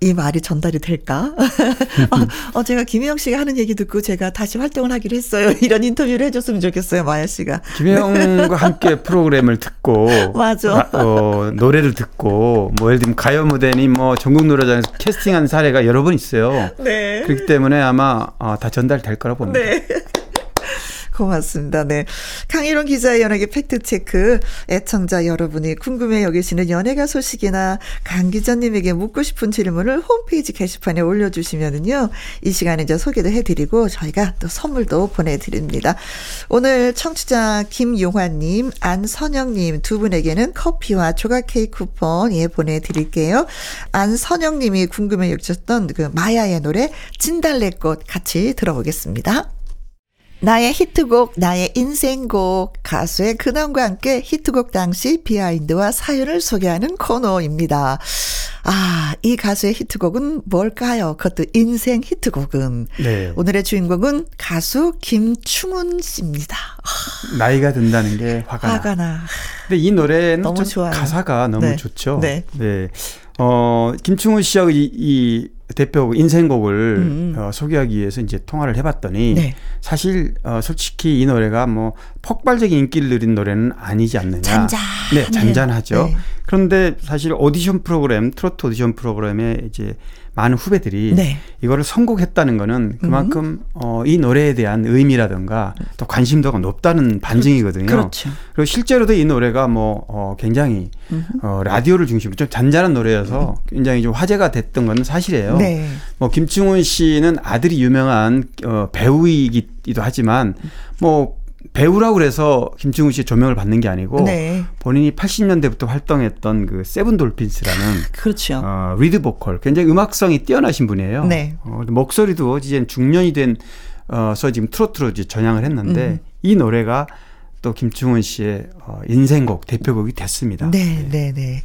이 말이 전달이 될까? [laughs] 어, 어, 제가 김혜영 씨가 하는 얘기 듣고 제가 다시 활동을 하기로 했어요. 이런 인터뷰를 해줬으면 좋겠어요, 마야 씨가. 김혜영과 함께 프로그램을 듣고 맞아. 라- 어, 노래를 듣고 뭐 예를 들면 가요 무대니 뭐 전국 노래장에서 캐스팅한 사례가 여러 번 있어요. 네. 그렇기 때문에 아마 어, 다 전달될 거라 봅니다. 네. 고맙습니다. 네. 강일원 기자의 연예계 팩트체크. 애청자 여러분이 궁금해 여기시는 연예가 소식이나 강 기자님에게 묻고 싶은 질문을 홈페이지 게시판에 올려주시면은요. 이 시간에 이제 소개도 해드리고 저희가 또 선물도 보내드립니다. 오늘 청취자 김용환님, 안선영님 두 분에게는 커피와 조각 케이크 쿠폰 예 보내드릴게요. 안선영님이 궁금해 여기셨던 그 마야의 노래 진달래꽃 같이 들어보겠습니다. 나의 히트곡, 나의 인생곡, 가수의 근황과 함께 히트곡 당시 비하인드와 사연을 소개하는 코너입니다. 아, 이 가수의 히트곡은 뭘까요? 그것도 인생 히트곡은. 네. 오늘의 주인공은 가수 김충훈 씨입니다. 나이가 든다는 게 화가, 화가 나. 나. 근데 이 노래는 너무 좀 좋아요. 가사가 너무 네. 좋죠. 네. 어, 김충훈 씨하고 이, 이 대표곡 인생곡을 음. 어, 소개하기 위해서 이제 통화를 해봤더니 네. 사실 어, 솔직히 이 노래가 뭐 폭발적인 인기를 누린 노래는 아니지 않느냐. 잔잔해요. 네, 잔잔하죠. 네. 그런데 사실 오디션 프로그램, 트로트 오디션 프로그램에 이제 많은 후배들이 네. 이거를 선곡했다는 거는 그만큼 어, 이 노래에 대한 의미라든가 또 관심도가 높다는 반증이거든요. 그렇죠. 그리고 실제로도 이 노래가 뭐 어, 굉장히 어, 라디오를 중심으로 좀 잔잔한 노래여서 굉장히 좀 화제가 됐던 건 사실이에요. 네. 뭐 김충훈 씨는 아들이 유명한 어, 배우이기도 하지만 뭐 배우라고 그래서 김충훈 씨의 조명을 받는 게 아니고 네. 본인이 80년대부터 활동했던 그 세븐 돌핀스라는 그렇죠. 어, 리드 보컬 굉장히 음악성이 뛰어나신 분이에요. 네. 어, 목소리도 이제 중년이 된 어서 지금 트로트로 이제 전향을 했는데 음. 이 노래가 또 김충훈 씨의 어, 인생곡 대표곡이 됐습니다. 네, 네, 네.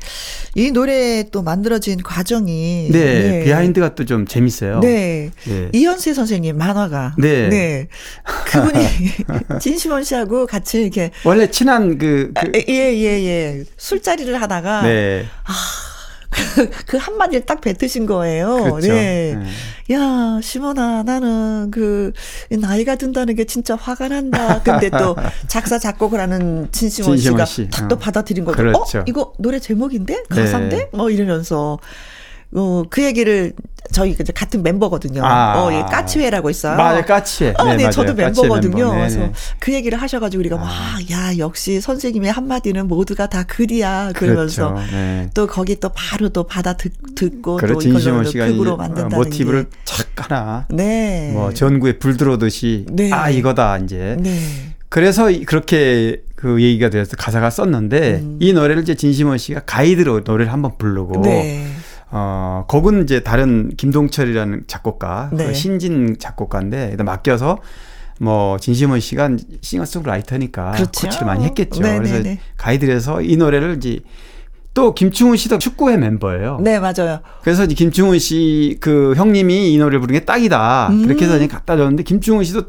이 노래 또 만들어진 과정이 네, 비하인드가 또 좀 재밌어요. 네. 네. 이현세 선생님 만화가. 네. 그분이 [laughs] 진심원 씨하고 같이 이렇게 원래 친한 그, 아, 그 예, 예, 예. 술자리를 하다가 네. 그 한마디를 딱 뱉으신 거예요. 그렇죠. 네. 네. 야, 시몬아, 나는 그 나이가 든다는 게 진짜 화가 난다. 근데 또 작사 작곡을 하는 진심원 씨가 진심원 씨. 탁또 어. 받아들인 거죠. 그렇죠. 어, 이거 노래 제목인데 가사인데 네. 뭐 이러면서 어, 그 얘기를 저희 이제 같은 멤버거든요. 아. 어, 예, 까치회라고 있어요. 맞아요, 까치회. 아, 네, 맞아요. 저도 멤버거든요. 멤버. 그래서 네네. 그 얘기를 하셔가지고 우리가 와, 야, 역시 선생님의 한마디는 모두가 다 글이야. 그러면서 그렇죠. 네. 또 거기 또 바로 또 받아 듣, 듣고 그래 또 이걸로 극으로 이, 어, 만든다는 모티브를 게. 착 하나 네. 뭐 전구에 불 들어오듯이 네. 아 이거다 이제 네. 그래서 이- 그렇게 그 얘기가 되어서 가사가 썼는데 음. 이 노래를 이제 진심원 씨가 가이드로 노래를 한번 부르고 네. 어 곡은 이제 다른 김동철이라는 작곡가 그 네. 신진 작곡가인데 일단 맡겨서 뭐 진심원 씨가 싱어송라이터니까 그렇죠. 코치를 많이 했겠죠. 네, 그래서 네, 네. 가이드를 해서 이 노래를 이제 또 김충훈 씨도 축구회 멤버예요. 네, 맞아요. 그래서 이제 김충훈 씨 그 형님이 이 노래를 부른 게 딱이다. 음. 그렇게 해서 그냥 갖다 줬는데 김충훈 씨도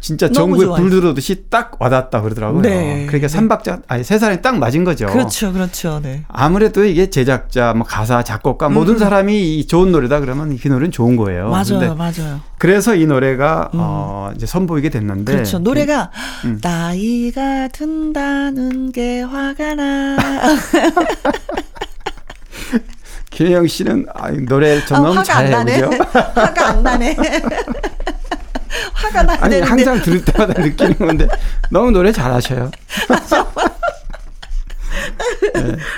진짜 좋아요. 불 들어오듯이 딱 와닿았다 그러더라고요. 네. 그러니까 삼박자 아니 세 사람이 딱 맞은 거죠. 그렇죠, 그렇죠. 네. 아무래도 이게 제작자, 뭐 가사, 작곡가 모든 사람이 이 좋은 노래다 그러면 이 노래는 좋은 거예요. 음. 맞아요, 맞아요. 그래서 이 노래가 어 이제 선보이게 됐는데 그렇죠. 노래가 음. 나이가 든다는 게 화가 나. [laughs] 김혜영 씨는 아, 노래 좀 아, 너무 화가 안 잘해요. 나네. [laughs] 화가 안 나네. [laughs] 화가 나야 아니. 항상 들을 때마다 느끼는 건데 너무 노래 잘하셔요. [laughs]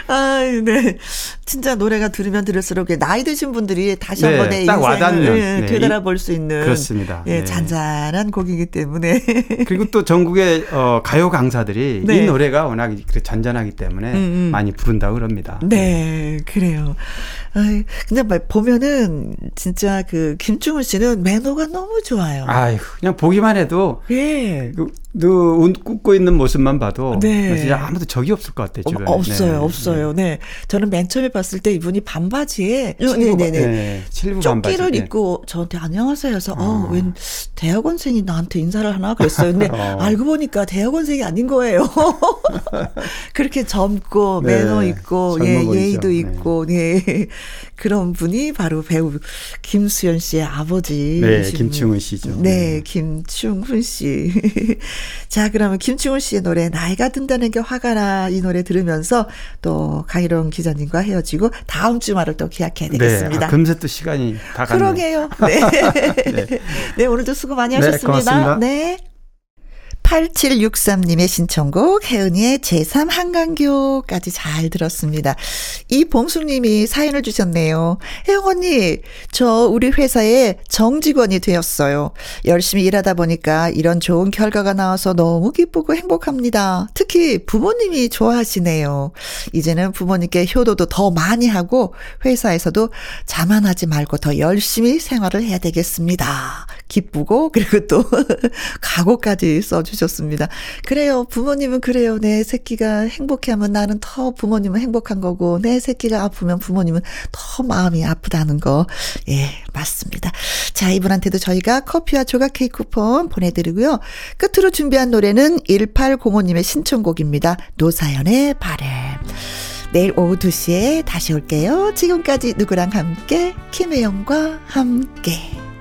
아, 네. 진짜 노래가 들으면 들을수록 나이 드신 분들이 다시 네, 한번 내딱 인생을 예, 네. 되돌아볼 수 있는 그렇습니다. 예, 네. 잔잔한 곡이기 때문에 그리고 또 전국의 어, 가요 강사들이 네. 이 노래가 워낙 잔잔하기 때문에 음, 음. 많이 부른다고 그럽니다. 네, 그래요. 아이, 근데 막 보면은 진짜 그 김충훈 씨는 매너가 너무 좋아요. 아유 그냥 보기만 해도 예. 그, 너 웃고 있는 모습만 봐도 네. 진짜 아무도 적이 없을 것 같아요. 어. 없어요, 네. 없어요. 네. 저는 맨 처음에 봤을 때 이분이 반바지에, 칠부, 네네네. 네, 반바지. 조끼를 네. 입고 저한테 안녕하세요 해서, 어, 어. 웬 대학원생이 나한테 인사를 하나 그랬어요. 근데 [laughs] 어. 알고 보니까 대학원생이 아닌 거예요. [laughs] 그렇게 젊고, 네, 매너 있고, 예. 예의도 네. 있고, 네. [laughs] 그런 분이 바로 배우 김수현 씨의 아버지. 네, 김충훈 씨죠. 네, 김충훈 씨. 자, 그러면 김충훈 씨의 노래 나이가 든다는 게 화가 나 이 노래 들으 면서 또 강희롱 기자님과 헤어지고 다음 주말을 또 기약해야 네, 되겠습니다. 아, 금세 또 시간이 다 갔네요. 그러게요. 네. [laughs] 네. 오늘도 수고 많이 네, 하셨습니다. 고맙습니다. 네. 8763님의 신청곡 혜은이의 제3 한강교까지 잘 들었습니다. 이봉숙님이 사연을 주셨네요. 혜영 언니, 저 우리 회사에 정직원이 되었어요. 열심히 일하다 보니까 이런 좋은 결과가 나와서 너무 기쁘고 행복합니다. 특히 부모님이 좋아하시네요. 이제는 부모님께 효도도 더 많이 하고 회사에서도 자만하지 말고 더 열심히 생활을 해야 되겠습니다. 기쁘고 그리고 또 [laughs] 각오까지 써주셨습니다. 그래요. 부모님은 그래요. 내 새끼가 행복해하면 나는 더 부모님은 행복한 거고 내 새끼가 아프면 부모님은 더 마음이 아프다는 거. 예, 맞습니다. 자, 이분한테도 저희가 커피와 조각 케이크 쿠폰 보내드리고요. 끝으로 준비한 노래는 1805님의 신청곡입니다. 노사연의 바램. 내일 오후 2시에 다시 올게요. 지금까지 누구랑 함께 김혜영과 함께.